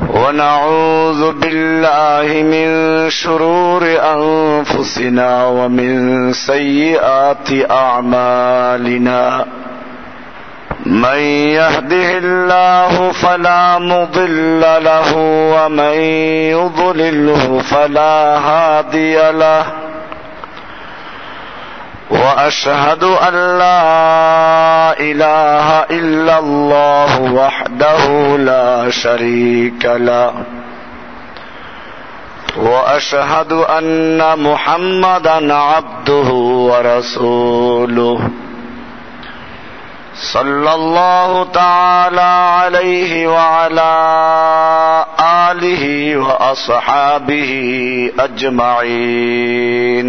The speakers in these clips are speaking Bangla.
ونعوذ بالله من شرور أنفسنا ومن سيئات أعمالنا. من يهده الله فلا مضل له ومن يضلله فلا هادي له. وأشهد أن لا إله إلا الله وحده لا شريك له. وأشهد أن محمدا عبده ورسوله. صلى الله تعالى عليه وعلى آله وأصحابه أجمعين.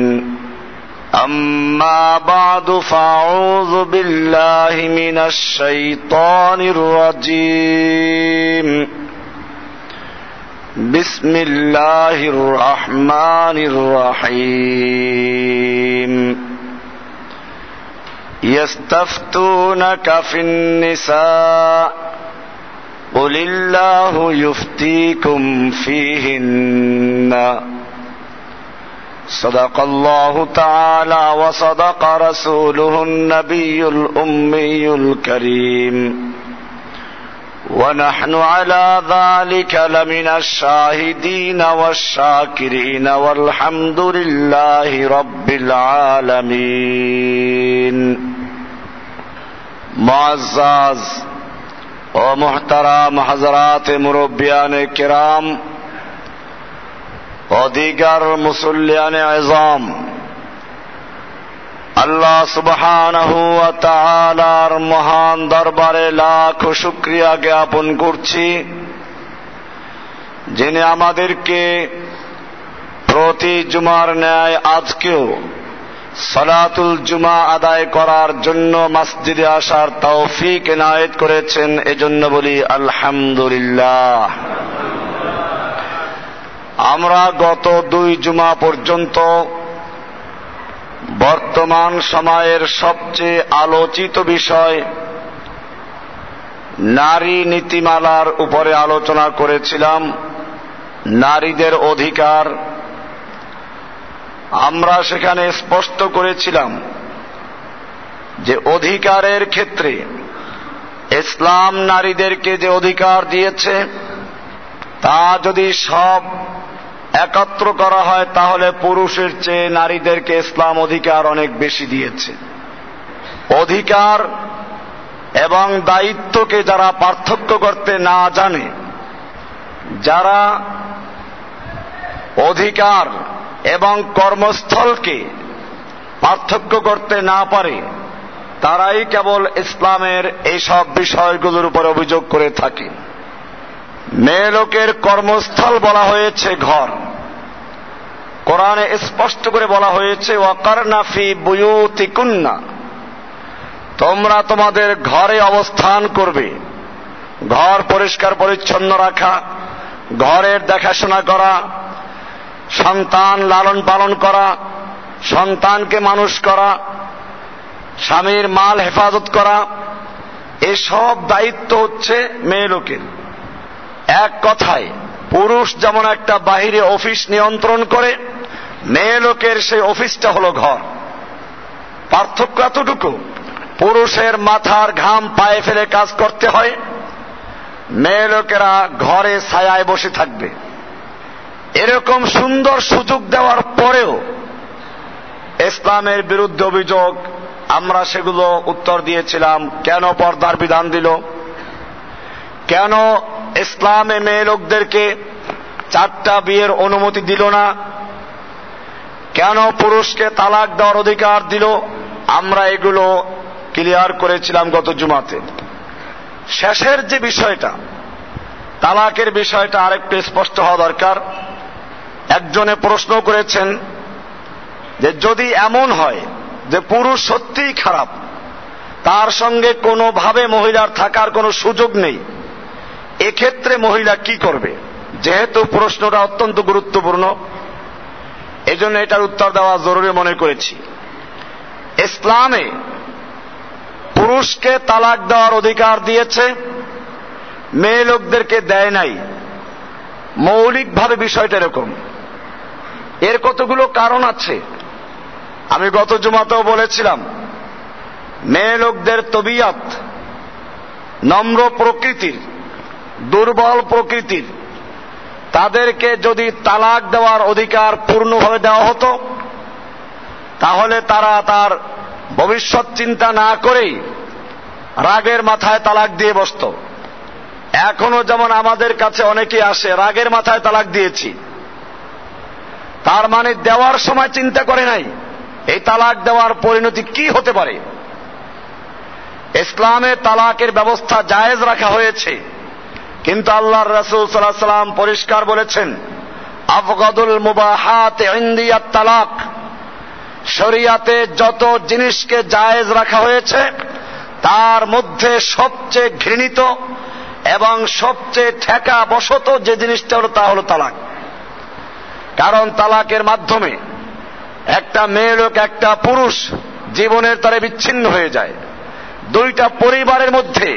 أما بعد فأعوذ بالله من الشيطان الرجيم. بسم الله الرحمن الرحيم. يستفتونك في النساء. قل الله يفتيكم فيهن. صدق الله تعالى وصدق رسوله النبي الأمي الكريم. ونحن على ذلك لمن الشاهدين والشاكرين والحمد لله رب العالمين. معزز ومحترم حضرات مربيان كرام অধিকার মুসল্লিয়ানে আজম। আল্লাহ সুবহানাহু ওয়া মহান দরবারে লাখ শুকরিয়া জ্ঞাপন করছি, যিনি আমাদেরকে প্রতি জুমার ন্যায় আজকেও সলাতুল জুমা আদায় করার জন্য মসজিদে আসার তৌফিক এনায়েত করেছেন, এজন্য বলি আলহামদুলিল্লাহ। আমরা গত দুই জুমা পর্যন্ত বর্তমান সময়ের সবচেয়ে আলোচিত বিষয় নারী নীতিমালার উপরে আলোচনা করেছিলাম। নারীদের অধিকার আমরা সেখানে স্পষ্ট করেছিলাম যে অধিকারের ক্ষেত্রে ইসলাম নারীদেরকে যে অধিকার দিয়েছে তা যদি সব একত্র করা হয়, তাহলে পুরুষের চেয়ে নারীদেরকে ইসলাম অধিকার অনেক বেশি দিয়েছে। অধিকার এবং দায়িত্বকে যারা পার্থক্য করতে না জানে, যারা অধিকার এবং কর্মস্থলকে পার্থক্য করতে না পারে, তারাই কেবল ইসলামের এইসব বিষয়গুলোর উপর অভিযোগ করে থাকে। মেয়ে লোকের কর্মস্থল বলা হয়েছে ঘর। কোরআনে স্পষ্ট করে বলা হয়েছে ওয়াকারনাফি বুয়ুতিকুন্না। তোমরা তোমাদের ঘরে অবস্থান করবে। ঘর পরিষ্কার পরিচ্ছন্ন রাখা, ঘরের দেখাশোনা করা, সন্তান লালন পালন করা, সন্তানকে মানুষ করা, স্বামীর মাল হেফাজত করা, এসব দায়িত্ব হচ্ছে মেয়ে লোকের এক কথায়, পুরুষ যেমন একটা বাহিরে অফিস নিয়ন্ত্রণ করে, মেয়ে লোকের সেই অফিসটা হলো ঘর। পার্থক্য এতটুকু, পুরুষের মাথার ঘাম পায়ে ফেলে কাজ করতে হয়, মেয়ে লোকেরা ঘরে ছায়ায় বসে থাকবে। এরকম সুন্দর সুযোগ দেওয়ার পরেও ইসলামের বিরুদ্ধে অভিযোগ, আমরা সেগুলো উত্তর দিয়েছিলাম, কেন পর্দার বিধান দিল? কেন ইসলামে মেয়ে লোকদেরকে চারটা বিয়ের অনুমতি দিল না। কেন পুরুষকে তালাক দেওয়ার অধিকার দিল? আমরা এগুলো ক্লিয়ার করেছিলাম গত জুমাতে। শেষের যে বিষয়টা, তালাকের বিষয়টা আরেকটু স্পষ্ট হওয়া দরকার। একজনে প্রশ্ন করেছেন যে যদি এমন হয় যে পুরুষ সত্যিই খারাপ, তার সঙ্গে কোনোভাবে মহিলার থাকার কোনো সুযোগ নেই এক্ষেত্রে মহিলা কি করবে? যেহেতু প্রশ্নটা অত্যন্ত গুরুত্বপূর্ণ, এজন্য এটার উত্তর দেওয়া জরুরি মনে করেছি। ইসলামে পুরুষকে তালাক দেওয়ার অধিকার দিয়েছে, মেয়ে লোকদেরকে দেয় নাই। মৌলিকভাবে বিষয়টা এরকম। এর কতগুলো কারণ আছে? আমি গত জুমাতেও বলেছিলাম, মেয়ে লোকদের তবিয়াত, নম্র প্রকৃতির দুর্বল প্রকৃতির। তাদেরকে যদি তালাক দেওয়ার অধিকার পূর্ণভাবে দেওয়া হতো, তাহলে তারা তার ভবিষ্যৎ চিন্তা না করেই রাগের মাথায় তালাক দিয়ে বসত। এখনও যেমন আমাদের কাছে অনেকে আসে, রাগের মাথায় তালাক দিয়েছি। তার মানে দেওয়ার সময় চিন্তা করে নাই, এই তালাক দেওয়ার পরিণতি কি হতে পারে? ইসলামে তালাকের ব্যবস্থা জায়েজ রাখা হয়েছে। কিন্তু আল্লাহর রসুল সাল্লাহ সাল্লাম পরিষ্কার বলেছেন, আফগাদুল মুবাহাত ইন্দিয়া তালাক। শরিয়াতে যত জিনিসকে জায়েজ রাখা হয়েছে, তার মধ্যে সবচেয়ে ঘৃণিত এবং সবচেয়ে ঠেকা বশত যে জিনিসটা হলো তা হলো তালাক। কারণ তালাকের মাধ্যমে একটা মেয়ে লোক, একটা পুরুষ জীবনের তারে বিচ্ছিন্ন হয়ে যায়। দুইটা পরিবারের মধ্যে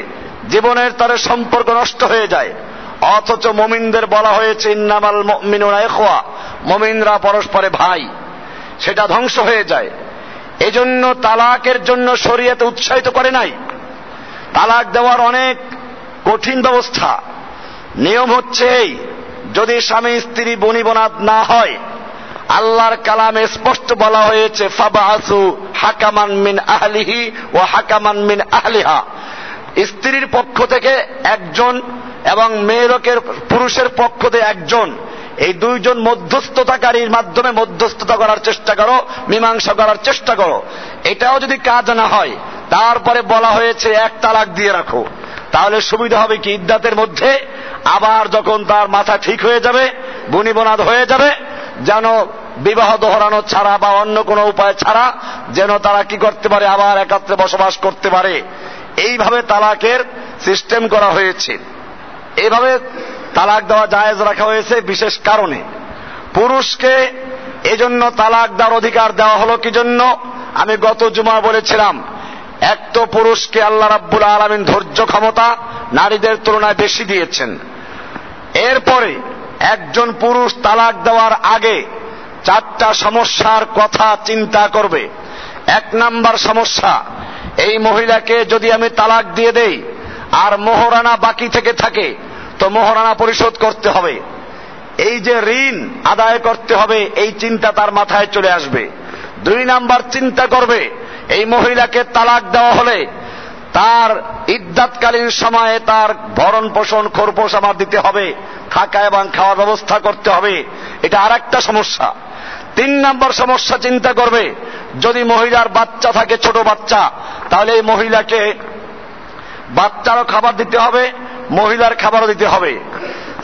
জীবনের তরে সম্পর্ক নষ্ট হয়ে যায়। অথচ মমিনদের বলা হয়েছে, ইন্নামাল মিনুনা এখোয়া মমিনরা পরস্পরে ভাই। সেটা ধ্বংস হয়ে যায়। এজন্য তালাকের জন্য শরীয়তে উৎসাহিত করে নাই। তালাক দেওয়ার অনেক কঠিন ব্যবস্থা। নিয়ম হচ্ছে এই, যদি স্বামী, স্ত্রী বনিবনাদ না হয়, আল্লাহর কালামে স্পষ্ট বলা হয়েছে ফাবাসু হাকামান মিন আহলিহি ও হাকামান মিন আহলিহা স্ত্রীর পক্ষ থেকে একজন এবং মেয়েরকের পুরুষের পক্ষ থেকে একজন। এই দুইজন মধ্যস্থতাকারীর মাধ্যমে মধ্যস্থতা করার চেষ্টা করো, মীমাংসা করার চেষ্টা করো। এটাও যদি কাজ না হয়, তারপরে বলা হয়েছে এক তালাক দিয়ে রাখো। তাহলে সুবিধা হবে কি? ইদ্দাতের মধ্যে আবার যখন তার মাথা ঠিক হয়ে যাবে, বুনিবনাদ হয়ে যাবে, যেন বিবাহ দোহরানো ছাড়া বা অন্য কোনো উপায় ছাড়া যেন তারা কি করতে পারে? আবার একাত্রে বসবাস করতে পারে। এইভাবে তালাকের সিস্টেম করা হয়েছে। এইভাবে তালাক দেওয়া জায়েজ রাখা হয়েছে বিশেষ কারণে। পুরুষকে এজন্য তালাক দেওয়ার অধিকার দেওয়া হলো কি জন্য? আমি গত জুমা বলেছিলাম, এক তো পুরুষকে আল্লাহ রাব্বুল আলমিন ধৈর্য ক্ষমতা নারীদের তুলনায় বেশি দিয়েছেন। এরপরে একজন পুরুষ তালাক দেওয়ার আগে চারটা সমস্যার কথা চিন্তা করবে। এক নাম্বার সমস্যা এই মহিলাকে যদি আমি তালাক দিয়ে দেই, আর মোহরানা বাকি থেকে থাকে, তো মোহরানা পরিশোধ করতে হবে। এই যে ঋণ আদায় করতে হবে, এই চিন্তা তার মাথায় চলে আসবে। দুই নাম্বার চিন্তা করবে, এই মহিলাকে তালাক দেওয়া হলে তার ইদ্যাতকালীন সময়ে তার ভরণ পোষণ খোরপোষ আমার দিতে হবে, থাকা এবং খাওয়ার ব্যবস্থা করতে হবে। এটা আর একটা সমস্যা। তিন নম্বর সমস্যা চিন্তা করবে, যদি মহিলার বাচ্চা থাকে, ছোট বাচ্চা, তাহলে এই মহিলাকে বাচ্চারও খাবার দিতে হবে, মহিলার খাবারও দিতে হবে।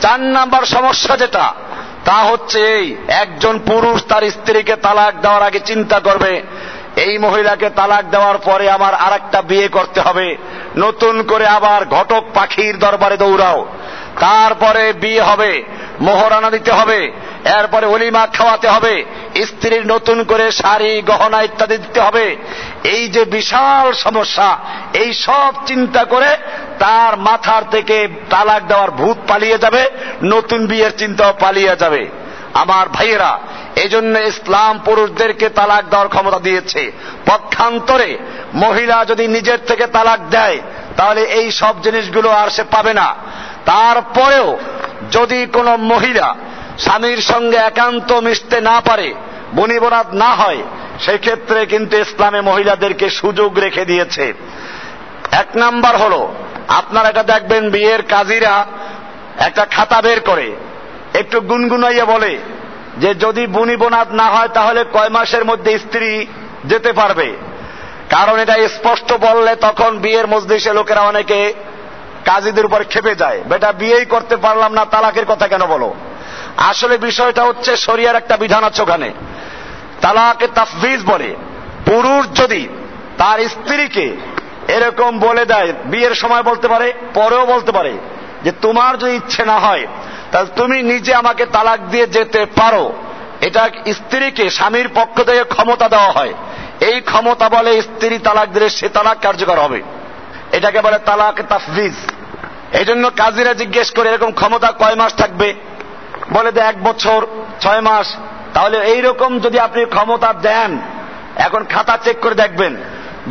চার নাম্বার সমস্যা যেটা, তা হচ্ছে এই, একজন পুরুষ তার স্ত্রীকে তালাক দেওয়ার আগে চিন্তা করবে, এই মহিলাকে তালাক দেওয়ার পরে আমার আর বিয়ে করতে হবে, নতুন করে আবার ঘটক পাখির দরবারে দৌড়াও, তারপরে বিয়ে হবে মোহরানা দিতে হবে এরপরে অলিমা খাওয়াতে হবে। স্ত্রীর নতুন করে শাড়ি, গহনা ইত্যাদি দিতে হবে। এই যে বিশাল সমস্যা, এই সব চিন্তা করে তার মাথার থেকে তালাক দেওয়ার ভূত পালিয়ে যাবে, নতুন বিয়ের চিন্তাও পালিয়ে যাবে। আমার ভাইয়েরা এই জন্য ইসলাম পুরুষদেরকে তালাক দেওয়ার ক্ষমতা দিয়েছে। পক্ষান্তরে মহিলা যদি নিজের থেকে তালাক দেয়, তাহলে এই সব জিনিসগুলো আর সে পাবে না। তারপরেও যদি কোনো মহিলা স্বামীর সঙ্গে একান্ত মিশতে না পারে, বনিবরাত না হয় সেই ক্ষেত্রে কিন্তু ইসলামে মহিলাদেরকে সুযোগ রেখে দিয়েছে। এক নাম্বার হলো, আপনারা এটা দেখবেন, বিয়ের কাজীরা একটা খাতা বের করে, একটু গুনগুনাইয়া বলে যে যদি বুনি না হয় তাহলে কয় মাসের মধ্যে স্ত্রী যেতে পারবে। কারণ এটা স্পষ্ট বললে তখন বিয়ের মজলিসে লোকেরা অনেকে কাজীদের উপর খেপে যায়। বেটা, বিয়েই করতে পারলাম না, তালাকের কথা কেন বলো? আসলে বিষয়টা হচ্ছে শরিয়ার একটা বিধান আছে ওখানে। তালাকে তাফবিজ বলে। পুরুষ যদি তার স্ত্রীকে এরকম বলে দেয়, বিয়ের সময় বলতে পারে, পরেও বলতে পারে যে তোমার যদি ইচ্ছে না হয়, তাহলে তুমি নিজে আমাকে তালাক দিয়ে যেতে পারো। এটা স্ত্রীকে, স্বামীর পক্ষ থেকে ক্ষমতা দেওয়া হয়। এই ক্ষমতা বলে স্ত্রী তালাক দিলে সে তালাক কার্যকর হবে। এটাকে বলে তালাক তাফবিজ। এই জন্য কাজীরা জিজ্ঞেস করে, এরকম ক্ষমতা কয় মাস থাকবে? বলে যে এক বছর, ছয় মাস। তাহলে এইরকম যদি আপনি ক্ষমতা দেন, এখন খাতা চেক করে দেখবেন।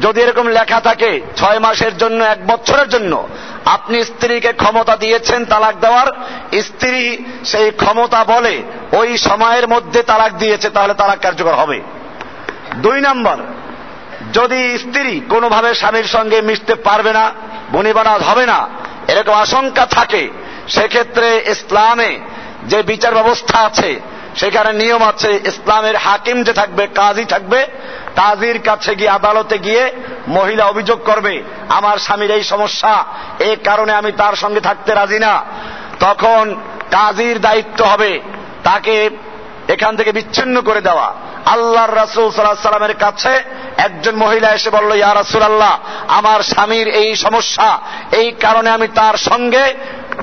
যদি এরকম লেখা থাকে, ছয় মাসের জন্য, এক বছরের জন্য, আপনি স্ত্রীকে ক্ষমতা দিয়েছেন তালাক দেওয়ার, স্ত্রী সেই ক্ষমতা বলে ওই সময়ের মধ্যে তালাক দিয়েছে, তাহলে তালাক কার্যকর হবে। দুই নম্বর, যদি স্ত্রী কোনোভাবে স্বামীর সঙ্গে মিশতে পারবে না বনিবানাদ হবে না, এরকম আশঙ্কা থাকে, সেক্ষেত্রে ইসলামে যে বিচার ব্যবস্থা আছে, সেখানে নিয়ম আছে, ইসলামের হাকিম যে থাকবে, কাজী থাকবে, কাজীর কাছে গিয়ে আদালতে গিয়ে মহিলা অভিযোগ করবে, আমার স্বামীর এই সমস্যা এই কারণে আমি তার সঙ্গে থাকতে রাজি না। তখন কাজীর দায়িত্ব হবে তাকে এখান থেকে বিচ্ছিন্ন করে দেওয়া। আল্লাহর রাসুল সাল্লাহ সাল্লামের কাছে একজন মহিলা এসে বলল, ইয়া আল্লাহ আমার স্বামীর এই সমস্যা, এই কারণে আমি তার সঙ্গে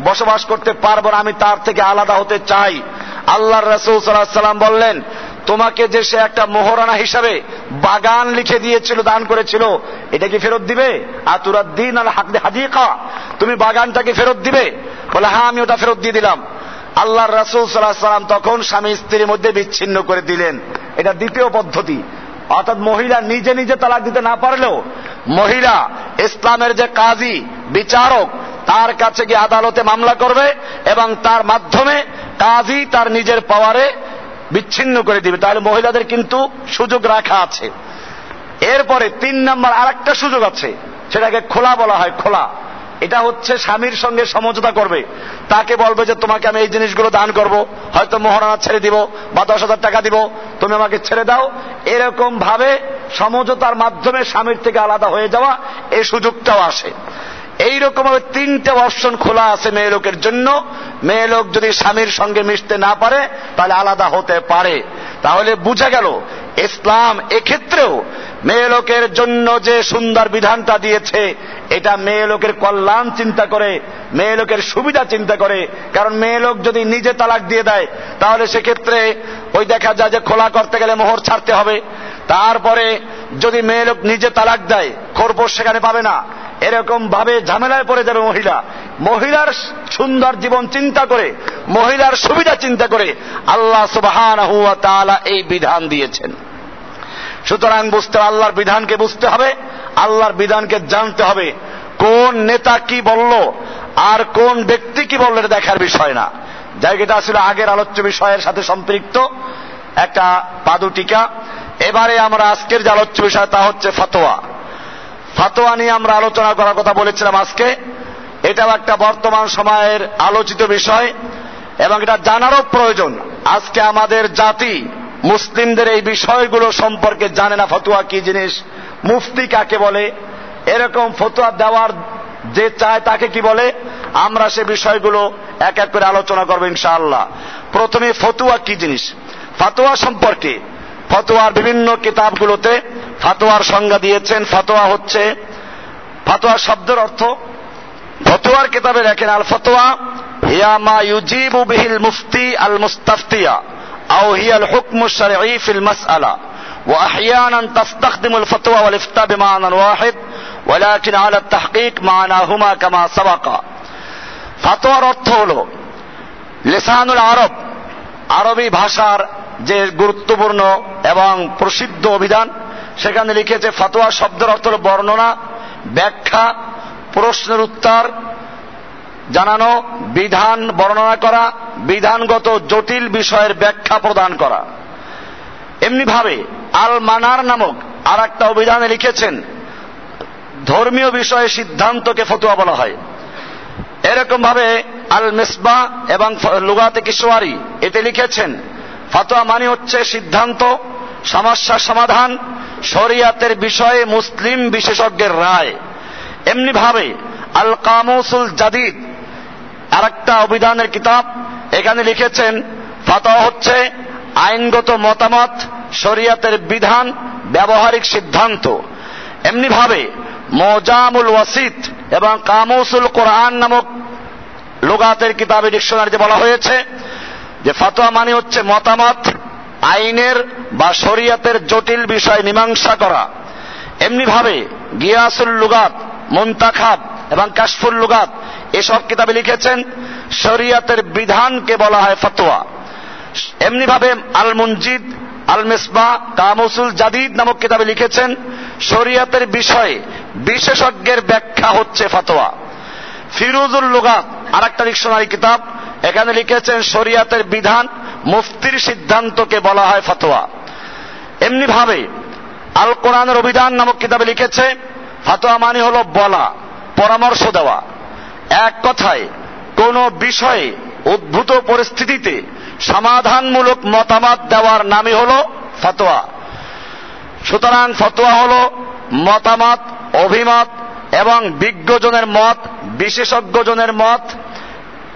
বসবাস করতে পারব না, আমি তার থেকে আলাদা হতে চাই। আল্লাহর রাসুল সাল্লাহ সাল্লাম বললেন, তোমাকে যে সে একটা মোহরানা হিসাবে বাগান লিখে দিয়েছিল, দান করেছিল, এটা কি ফেরত দিবে? আতুরাদ্দিন আর হাদিকা, তুমি বাগানটাকে ফেরত দিবে? বলে হ্যাঁ আমি ওটা ফেরত দিয়ে দিলাম। আল্লাহর রাসুল সাল্লাহ সাল্লাম তখন স্বামী স্ত্রীর মধ্যে বিচ্ছিন্ন করে দিলেন। এটা দ্বিতীয় পদ্ধতি। অর্থাৎ মহিলা নিজে নিজে তালাক দিতে না পারলেও মহিলা ইসলামের যে কাজী, বিচারক, তার কাছে গিয়ে আদালতে মামলা করবে এবং তার মাধ্যমে কাজী তার নিজের পাওয়ারে বিচ্ছিন্ন করে দিবে। তাহলে মহিলাদের কিন্তু সুযোগ রাখা আছে। এরপরে তিন নম্বর আর একটা সুযোগ আছে, সেটাকে খোলা বলা হয়, খোলা। এটা হচ্ছে স্বামীর সঙ্গে সমঝোতা করবে। তাকে বলবে যে, তোমাকে আমি এই জিনিসগুলো দান করব। হয়তো মহারানা ছেড়ে দিব বা দশ হাজার টাকা দিব। তুমি আমাকে ছেড়ে দাও। এরকম ভাবে সমঝোতার মাধ্যমে স্বামীর থেকে আলাদা হয়ে যাওয়া এই সুযোগটাও আসে। এইরকম ভাবে তিনটে অপশন খোলা আছে মেয়ে লোকের জন্য। মেয়ে লোক যদি স্বামীর সঙ্গে মিশতে না পারে, তাহলে আলাদা হতে পারে। তাহলে বুঝা গেল, ইসলাম এক্ষেত্রেও মেয়ে লোকের জন্য যে সুন্দর বিধানটা দিয়েছে, এটা মেয়ে লোকের কল্যাণ চিন্তা করে মেয়ে লোকের সুবিধা চিন্তা করে। কারণ মেয়ে লোক যদি নিজে তালাক দিয়ে দেয়, তাহলে সেক্ষেত্রে ওই দেখা যায় যে খোলা করতে গেলে মোহর ছাড়তে হবে। তারপরে যদি মেয়ে লোক নিজে তালাক দেয়, খোরপোশ সেখানে পাবে না। এরকম ভাবে ঝামেলায় পড়ে যাবে মহিলা। মহিলার সুন্দর জীবন চিন্তা করে, মহিলার সুবিধা চিন্তা করে আল্লাহ সুবাহান এই বিধান দিয়েছেন। সুতরাং বুঝতে আল্লাহর বিধানকে বুঝতে হবে, আল্লাহর বিধানকে জানতে হবে। কোন নেতা কি বলল আর কোন ব্যক্তি কি বলল এটা দেখার বিষয় না। জায়গাটা আসলে আগের আলোচ্য বিষয়ের সাথে সম্পৃক্ত, একটা পাদুটিকা। এবারে আমরা আজকের যে আলোচ্য বিষয় তা হচ্ছে ফতোয়া। ফতোয়া নিয়ে আমরা আলোচনা করার কথা বলেছিলাম আজকে। এটাও একটা বর্তমান সময়ের আলোচিত বিষয় এবং এটা জানারও প্রয়োজন। আজকে আমাদের জাতি মুসলিমদের এই বিষয়গুলো সম্পর্কে জানে না ফতুয়া কি জিনিস? মুফতি কাকে বলে? এরকম ফতুয়া দেওয়ার যে চায় তাকে কি বলে? আমরা সে বিষয়গুলো এক এক করে আলোচনা করব ইনশাআল্লাহ। প্রথমে ফতুয়া কি জিনিস? ফাতোয়া সম্পর্কে ফতোয়ার বিভিন্ন কিতাবগুলোতে ফাতোয়ার সংজ্ঞা দিয়েছেন। ফতোয়া হচ্ছে ফাতোয়া শব্দের অর্থ, ফতোয়ার কিতাবে দেখেন আল ফতোয়া হিয়া মা ইউজিবু বিহিল মুফতি আল মুস্তাফতিয়া أو هي الحكم الشرعي في المسألة وأحيانا تستخدم الفتوى والإفتاء بمعنى واحد ولكن على التحقيق معناهما كما سبق ফাতোয়ার অর্থ হল লেসানুল আরব আরবি ভাষার যে গুরুত্বপূর্ণ এবং প্রসিদ্ধ অভিধান সেখানে লিখেছে ফাতোয়া শব্দের অর্থ হল বর্ণনা ব্যাখ্যা প্রশ্নের উত্তর জানানো বিধান বর্ণনা করা বিধানগত জটিল বিষয়ের ব্যাখ্যা প্রদান করা। এমনি ভাবে আল মানার নামক আর একটা অভিধানে লিখেছেন, ধর্মীয় বিষয়ে সিদ্ধান্তকে ফতুয়া বলা হয়। এরকম ভাবে আল মেসবা এবং লুগাতে কিশোয়ারি এতে লিখেছেন, ফতোয়া মানে হচ্ছে সিদ্ধান্ত, সমস্যার সমাধান, শরিয়াতের বিষয়ে মুসলিম বিশেষজ্ঞের রায়। এমনি ভাবে আল কামুসুল জাদিদ আর একটা অভিধানের কিতাব এখানে লিখেছেন, ফাতোয়া হচ্ছে আইনগত মতামত, শরিয়াতের বিধান, ব্যবহারিক সিদ্ধান্ত। এমনিভাবে মজামুল ওয়াসিত এবং কামুসুল কোরআন নামক লোগাতের কিতাবে ডিকশনারিতে বলা হয়েছে যে ফাতোয়া মানে হচ্ছে মতামত, আইনের বা শরিয়াতের জটিল বিষয় মীমাংসা করা। এমনি ভাবে গিয়াসুল লুগাত, মুন্তাখাব এবং কাশফুল লুগাত এসব কিতাবে লিখেছেন শরিয়াতের বিধানকে বলা হয় ফতোয়া। এমনি ভাবে আল মুনজিদ আল মেসবা কামুসুল জাদিদ নামক কিতাবে লিখেছেন, শরিয়াতের বিষয়ে বিশেষজ্ঞের ব্যাখ্যা হচ্ছে ফতোয়া। ফিরুজুল লুগাত আর একটা ডিকশনারি কিতাব, এখানে লিখেছেন, শরিয়াতের বিধান মুফতির সিদ্ধান্তকে বলা হয় ফতোয়া। এমনি ভাবে আল কোরআনের অভিধান নামক কিতাবে লিখেছে, ফাতোয়া মানে হল বলা, পরামর্শ দেওয়া। এক কথায় কোন বিষয়ে উদ্ভূত পরিস্থিতিতে সমাধানমূলক মতামত দেওয়ার নামই হল ফতোয়া। সুতরাং ফতোয়া হল মতামত, অভিমত এবং বিজ্ঞজনের মত, বিশেষজ্ঞজনের মত,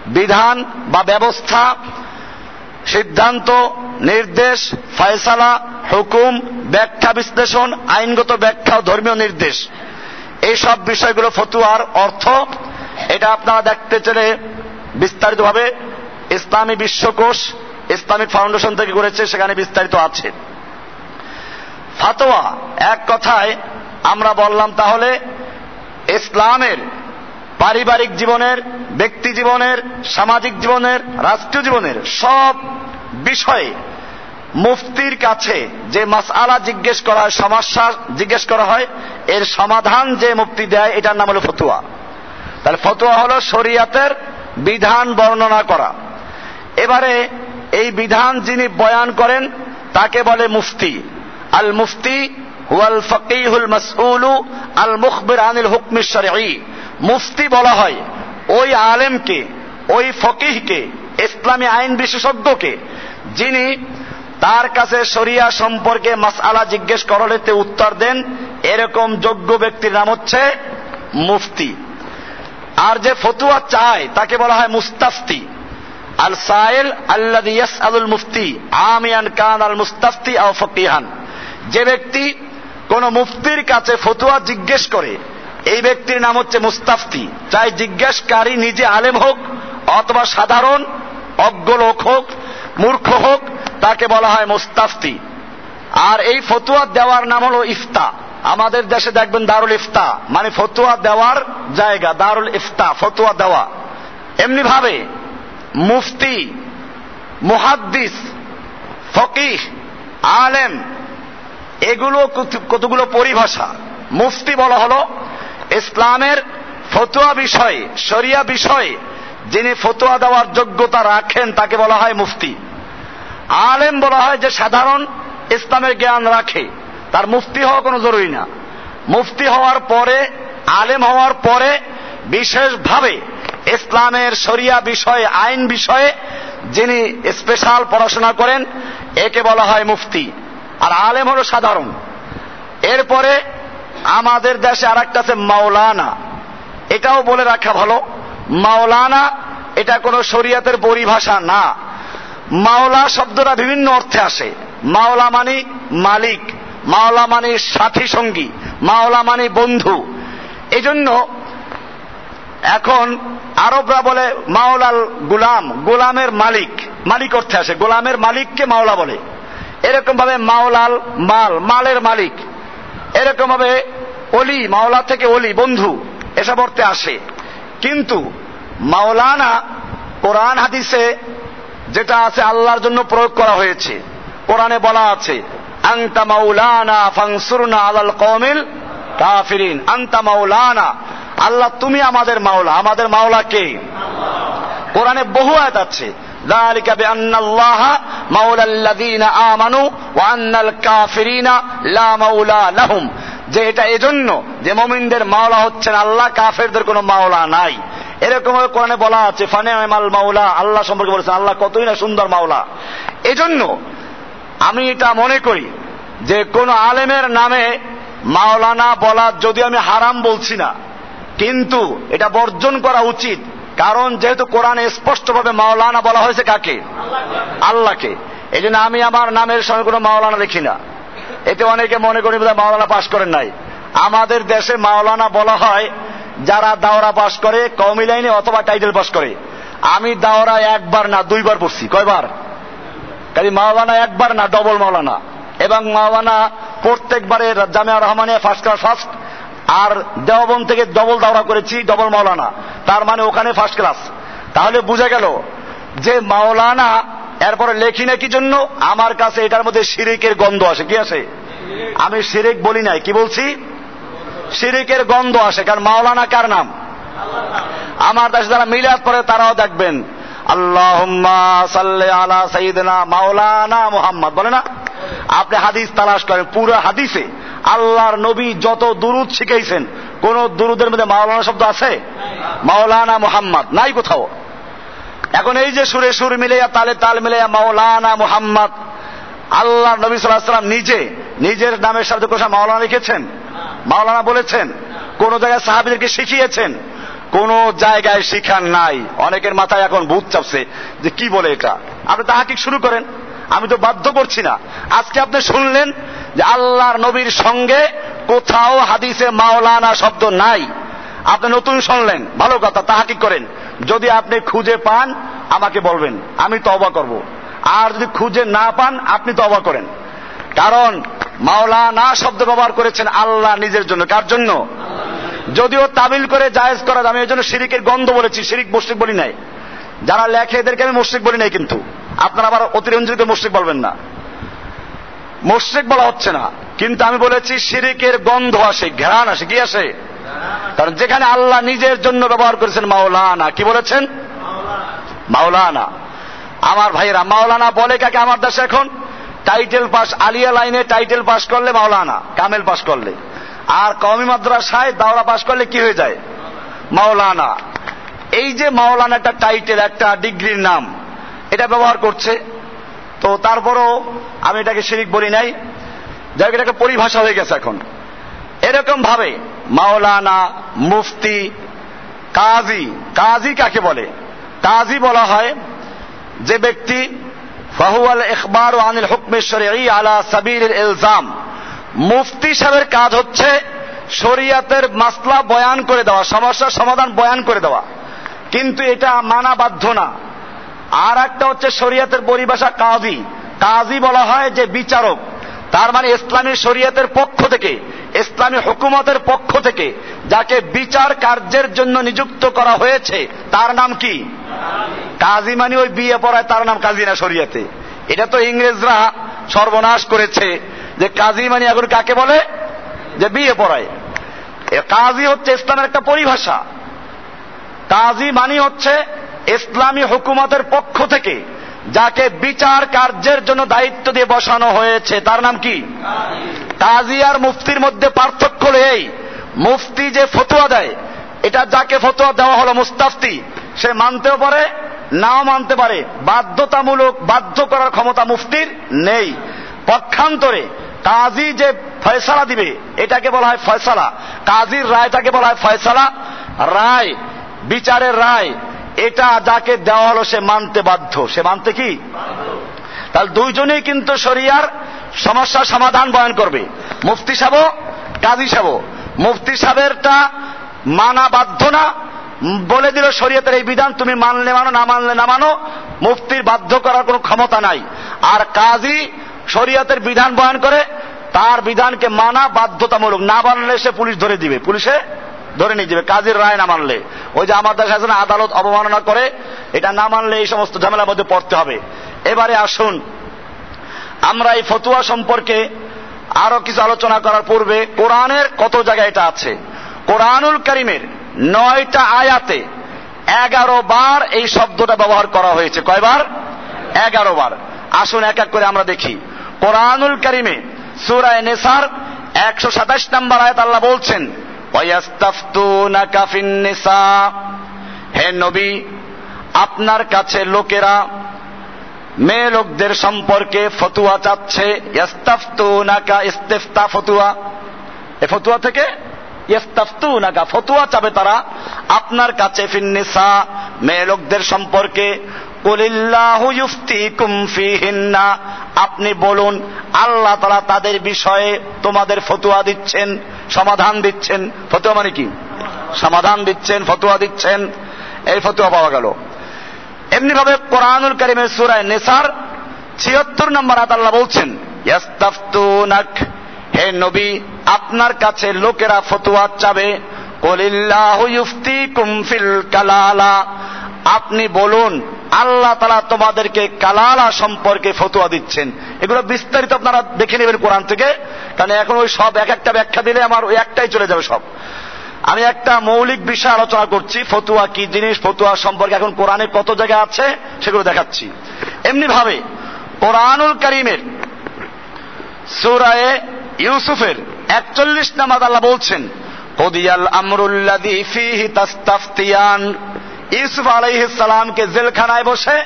বিধান বা ব্যবস্থা, সিদ্ধান্ত, নির্দেশ, ফয়সালা, হুকুম, ব্যাখ্যা, বিশ্লেষণ, আইনগত ব্যাখ্যা ধর্মীয় নির্দেশ। এইসব বিষয়গুলো ফতুয়ার অর্থ এটা আপনারা দেখতে চলে বিস্তারিতভাবে ইসলামী বিশ্বকোষ ইসলামিক ফাউন্ডেশন থেকে করেছে, সেখানে বিস্তারিত আছে। ফাতোয়া, এক কথায় আমরা বললাম তাহলে ইসলামের পারিবারিক জীবনের, ব্যক্তি জীবনের, সামাজিক জীবনের, রাষ্ট্রীয় জীবনের সব বিষয়ে মুফতির কাছে যে মাসআলা জিজ্ঞেস করা হয় সমস্যা জিজ্ঞেস করা হয়, এর সমাধান যে মুফতি দেয়, এটার নাম হল ফতুয়া। তাহলে ফতোয়া হলো শরিয়াতের বিধান বর্ণনা করা। এবারে এই বিধান যিনি বয়ান করেন, তাকে বলে মুফতি। আল মুফতি হুয়াল ফকিহুল মাসউলু আল মুখবির আনিল হুকমি শরঈ। মুফতি বলা হয় ওই আলেমকে, ওই ফকিহকে, ইসলামী আইন বিশেষজ্ঞকে, যিনি তার কাছে শরিয়া সম্পর্কে মাসআলা জিজ্ঞেস করলেতে উত্তর দেন, এরকম যোগ্য ব্যক্তির নাম হচ্ছে মুফতি। আর যে ফতুয়া চায়, তাকে বলা হয় মুস্তাফতি। আল সাইল আল্লাদি আলুল মুফতি, আমিয়ান কান আল মুস্তাফতি আও ফকিহান। যে ব্যক্তি কোন মুফতির কাছে ফতুয়া জিজ্ঞেস করে, এই ব্যক্তির নাম হচ্ছে মুস্তাফতি। চাই জিজ্ঞাসকারী নিজে আলেম হোক, অথবা সাধারণ অজ্ঞ লোক হোক, মূর্খ হোক, তাকে বলা হয় মুস্তাফতি। আর এই ফতুয়া দেওয়ার নাম হলো ইফতা। আমাদের দেশে দেখবেন দারুল ইফতা। মানে ফতুয়া দেওয়ার জায়গা, দারুল ইফতা, ফতুয়া দেওয়া। এমনি ভাবে মুফতি, মুহাদ্দিস, ফকিহ, আলেম, এগুলো কতগুলো পরিভাষা। মুফতি বলা হলো ইসলামের ফতুয়া বিষয়ে, শরিয়া বিষয়ে, যিনি ফতুয়া দেওয়ার যোগ্যতা রাখেন তাকে বলা হয় মুফতি। আলেম বলা হয় যে সাধারণ ইসলামের জ্ঞান রাখে। তার মুফতি হওয়া কোনো জরুরি না। মুফতি হওয়ার পরে, আলেম হওয়ার পরে, বিশেষভাবে ইসলামের শরিয়া বিষয়ে, আইন বিষয়ে যিনি স্পেশাল পড়াশোনা করেন, একে বলা হয় মুফতি। আর আলেম হলো সাধারণ। এরপরে আমাদের দেশে আর একটা আছে মাওলানা। এটাও বলে রাখা ভালো। মাওলানা, এটা কোনো শরিয়াতের পরিভাষা না। মাওলা শব্দটা বিভিন্ন অর্থে আসে। মাওলা মানে মালিক, মাওলা মানে সাথী সঙ্গী, মাওলা মানে বন্ধু। এই জন্য এখন আরবরা বলে মাওলাল গুলাম, গোলামের মালিক মালিক অর্থে আসে, গোলামের মালিককে মাওলা বলে। এরকম ভাবে মাওলাল মাল, মালের মালিক। এরকম ভাবে অলি, মাওলা থেকে অলি, বন্ধু, এসব অর্থে আসে। কিন্তু মাওলানা কোরআন হাদিসে যেটা আছে আল্লাহর জন্য প্রয়োগ করা হয়েছে কোরআনে বলা আছে আংতা মাওলানা ফাংসুরনা আলাল কমিল কাফিরিন আংতা মাওলানা আল্লাহ তুমি আমাদের মাওলা আমাদের মাওলা কে কোরআনে বহু আয়াত আছে ذلك بأن الله مولى الذين آمنوا وأن الكافرين لا مولى لهم যে এটা এজন্য যে মমিনদের মাওলা হচ্ছেন আল্লাহ কাফেরদের কোনো মাওলা নাই এরকম ভাবে কোরআনে বলা আছে ফানে মাল মাওলা আল্লাহ সম্পর্কে বলেছেন আল্লাহ কতই না সুন্দর মাওলা এজন্য আমি এটা মনে করি যে কোন আলেমের নামে মাওলানা বলা যদি আমি হারাম বলছি না, কিন্তু এটা বর্জন করা উচিত। কারণ যেহেতু কোরআনে স্পষ্টভাবে মাওলানা বলা হয়েছে কাকে? আল্লাহকে। এই জন্য আমি আমার নামের সঙ্গে কোনো মাওলানা লিখি না। এতে অনেকে মনে করি বোধহয় মাওলানা পাশ করেন নাই। আমাদের দেশে মাওলানা বলা হয় যারা দাওরা পাশ করে কমি লাইনে অথবা টাইটেল পাশ করে। আমি দাওরা একবার না দুইবার পড়ছি। কয়বার? কাজে মাওলানা একবার না, ডবল মাওলানা। এবং মাওলানা প্রত্যেকবারে Jamia Rahmania first class first আর দেওবন থেকে ডবল দাওরা করেছি ডবল মাওলানা। তার মানে ওখানে ফার্স্ট ক্লাস তাহলে বুঝে গেল যে মাওলানা এরপরে লেখি না কি জন্য? আমার কাছে এটার মধ্যে শিরিকের গন্ধ আসে। কি আছে আমি শিরিক বলি নাই। কি বলছি? শিরিকের গন্ধ আসে। কারণ মাওলানা কার নাম? আমার দেশে যারা মিলাদ পরে তারাও দেখবেন। আল্লাহ সাল্লে আলা সঈদনা মাওলানা মোহাম্মদ। বলে না? আপনি হাদিস তালাশ করেন, পুরো হাদিসে আল্লাহর নবী যত দুরুদ শিখাইছেন, কোন দুরুদের মধ্যে মাওলানা শব্দ আছে? মাওলানা মোহাম্মদ, নাই কোথাও। এখন এই যে সুরে সুর মিলাইয়া, তালে তাল মিলাইয়া মাওলানা মোহাম্মদ আল্লাহ নবী সাল্লাম নিজে, নিজের নামের সাথে কোথাও মাওলানা লিখেছেন? মাওলানা বলেছেন। কোন জায়গায় সাহাবিদেরকে শিখিয়েছেন? কোন জায়গায় শিখান নাই। অনেকের মাথায় এখন ভূত চাপছে যে কি বলে এটা। আপনি তাহাকিক শুরু করেন। আমি তো বাধ্য করছি না। আজকে আপনি শুনলেন যে আল্লাহর নবীর সঙ্গে কোথাও হাদিসে মাওলানা শব্দ নাই। আপনি নতুন শুনলেন। ভালো কথা, তাহাকিক করেন। যদি আপনি খুঁজে পান, আমাকে বলবেন। আমি তো তবা করব। আর যদি খুঁজে না পান, আপনি তবা করেন। কারণ মাওলানা শব্দ ব্যবহার করেছেন আল্লাহ নিজের জন্য। কার জন্য? যদিও তামিল করে জায়েজ করা আমি এই জন্য শিরিকের গন্ধ বলেছি, শিরিক মুশ্রিক বলি নাই। যারা লেখে এদেরকে আমি মুশ্রিক বলি নাই কিন্তু। আপনারা আবার অতিরঞ্জিত মুশ্রিক বলবেন না। মুশ্রিক বলা হচ্ছে না। কিন্তু আমি বলেছি, শিরিকের গন্ধ আসে ঘেরান আসে, কি আসে? কারণ যেখানে আল্লাহ নিজের জন্য ব্যবহার করেছেন মাওলানা, কি বলেছেন? মাওলানা। আমার ভাইয়েরা, মাওলানা বলে কাকে আমার দেশে এখন? টাইটেল পাস, আলিয়া লাইনে টাইটেল পাস করলে মাওলানা, কামেল পাস করলে। আর কমি মাদ্রাসায় দাওরা পাশ করলে কি হয়ে যায়? মাওলানা। এই যে মাওলানা একটা টাইটেল একটা ডিগ্রির নাম, এটা ব্যবহার করছে। তো তারপরও আমি এটাকে শিরিক বলি নাই। যাই এটাকে পরিভাষা হয়ে গেছে এখন। এরকম ভাবে মাওলানা, মুফতি, কাজী কাজী কাকে বলে? কাজী বলা হয় যে ব্যক্তি ফাহুয়াল ইখবার আনিল হুকমেশ্বরী আলা সাবির ইলজাম মুফতি সাহেবের কাজ হচ্ছে শরিয়াতের মাসলা বয়ান করে দেওয়া, সমস্যার সমাধান বয়ান করে দেওয়া। কিন্তু এটা মানা বাধ্য না। আর একটা হচ্ছে শরিয়াতের পরিভাষা কাজী। কাজী বলা হয় যে বিচারক। তার মানে ইসলামী শরিয়াতের পক্ষ থেকে, ইসলামী হুকুমতের পক্ষ থেকে যাকে বিচার কার্যের জন্য নিযুক্ত করা হয়েছে, তার নাম কি? কাজী মানে ওই বিয়ে পড়ায় তার নাম কাজী না শরিয়াতে। এটা তো ইংরেজরা সর্বনাশ করেছে। যে কাজী মানে এখন কাকে বলে? যে বিয়ে পড়ায়। কাজী হচ্ছে ইসলামের একটা পরিভাষা। কাজী মানি হচ্ছে ইসলামী হুকুমতের পক্ষ থেকে যাকে বিচার কার্যের জন্য দায়িত্ব দিয়ে বসানো হয়েছে। তার নাম কি? কাজী। আর মুফতির মধ্যে পার্থক্য এই, মুফতি যে ফতুয়া দেয়, এটা যাকে ফতুয়া দেওয়া হলো মুস্তাফতি, সে মানতেও পারে, নাও মানতে পারে। বাধ্যতামূলক বাধ্য করার ক্ষমতা মুফতির নেই। পক্ষান্তরে কাজী যে ফয়সালা দিবে, এটাকে বলা হয় ফয়সালা। কাজীর রায়টাকে বলা হয় ফয়সালা। রায়, বিচারের রায়, এটা যাকে দেওয়া হলো সে মানতে বাধ্য। সে মানতে কি? তাহলে দুইজনেই কিন্তু শরিয়ার সমস্যার সমাধান বয়ান করবে। মুফতি সাহেব কাজী সাহেব মুফতি সাহেবেরটা মানা বাধ্য না। বলে দিল, শরীয়তের এই বিধান তুমি মানলে মানো, না মানলে না মানো। মুফতির বাধ্য করার কোনো ক্ষমতা নাই। আর কাজী শরীয়তের বিধান বয়ান করে, তার বিধানকে মানা বাধ্যতামূলক। না মানলে সে পুলিশ ধরে দিবে। পুলিশে ধরে নিয়ে যাবে। কাজের রায় না মানলে। ওই যে আমার দেখা যাচ্ছে আদালত অবমাননা করে, এটা না মানলে এই সমস্ত ঝামেলার মধ্যে পড়তে হবে। এবারে আসুন, আমরা এই ফতুয়া সম্পর্কে আরও কিছু আলোচনা করার পূর্বে কোরআনের কত জায়গায় এটা আছে। কোরআনুল করিমের নয়টা আয়াতে এগারো বার এই শব্দটা ব্যবহার করা হয়েছে। কয়বার? এগারো বার। আসুন এক এক করে আমরা দেখি। কোরআনুল করিমে সুরায় নেসার একশো সাতাশ নম্বর আয়াত আল্লাহ বলছেন হে নবী, আপনার কাছে লোকেরা মেয়ে লোকদের সম্পর্কে ফতুয়া চাচ্ছে। ইস্তেফতা ফতুয়া। এ ফতুয়া থেকে ফতুয়া চাবে তারা আপনার কাছে, ফিন্নিসা, মেয়ে লোকদের সম্পর্কে। আপনি বলুন, আল্লাহ তারা তাদের বিষয়ে তোমাদের ফতুয়া দিচ্ছেন, সমাধান দিচ্ছেন। ফতুয়া মানে কি? সমাধান দিচ্ছেন, ফতুয়া দিচ্ছেন, এই ফতুয়া পাওয়া গেল। এমনি ভাবে কোরআনুল করিমের সুরায় নেসার ছিয়াত্তর নম্বর আয়াত আল্লাহ বলছেন, ইয়াস্তাফতুনাক হে নবী, আপনার কাছে লোকেরা ফতুয়া চাবে। আপনি বলুন, আল্লাহ তালা তোমাদেরকে কালালা সম্পর্কে ফতুয়া দিচ্ছেন। এগুলো বিস্তারিত আপনারা দেখে নেবেন কোরআন থেকে, কারণ এখন ওই সব এক একটা ব্যাখ্যা দিলে আমার ওই একটাই চলে যাবে সব। আমি একটা মৌলিক বিষয় আলোচনা করছি, ফতুয়া কি জিনিস, ফতুয়া সম্পর্কে এখন কোরআনে কত জায়গায় আছে সেগুলো দেখাচ্ছি। এমনি ভাবে কোরআনুল করিমের সুরায়ে ইউসুফের একচল্লিশ নামাজ আল্লাহ বলছেন, কদিয়াল আমরুল্লাদি ফিহি তাস্তাফতিয়ান। ইউসুফ আলাইহিস সালামকে জেলখানায় বসে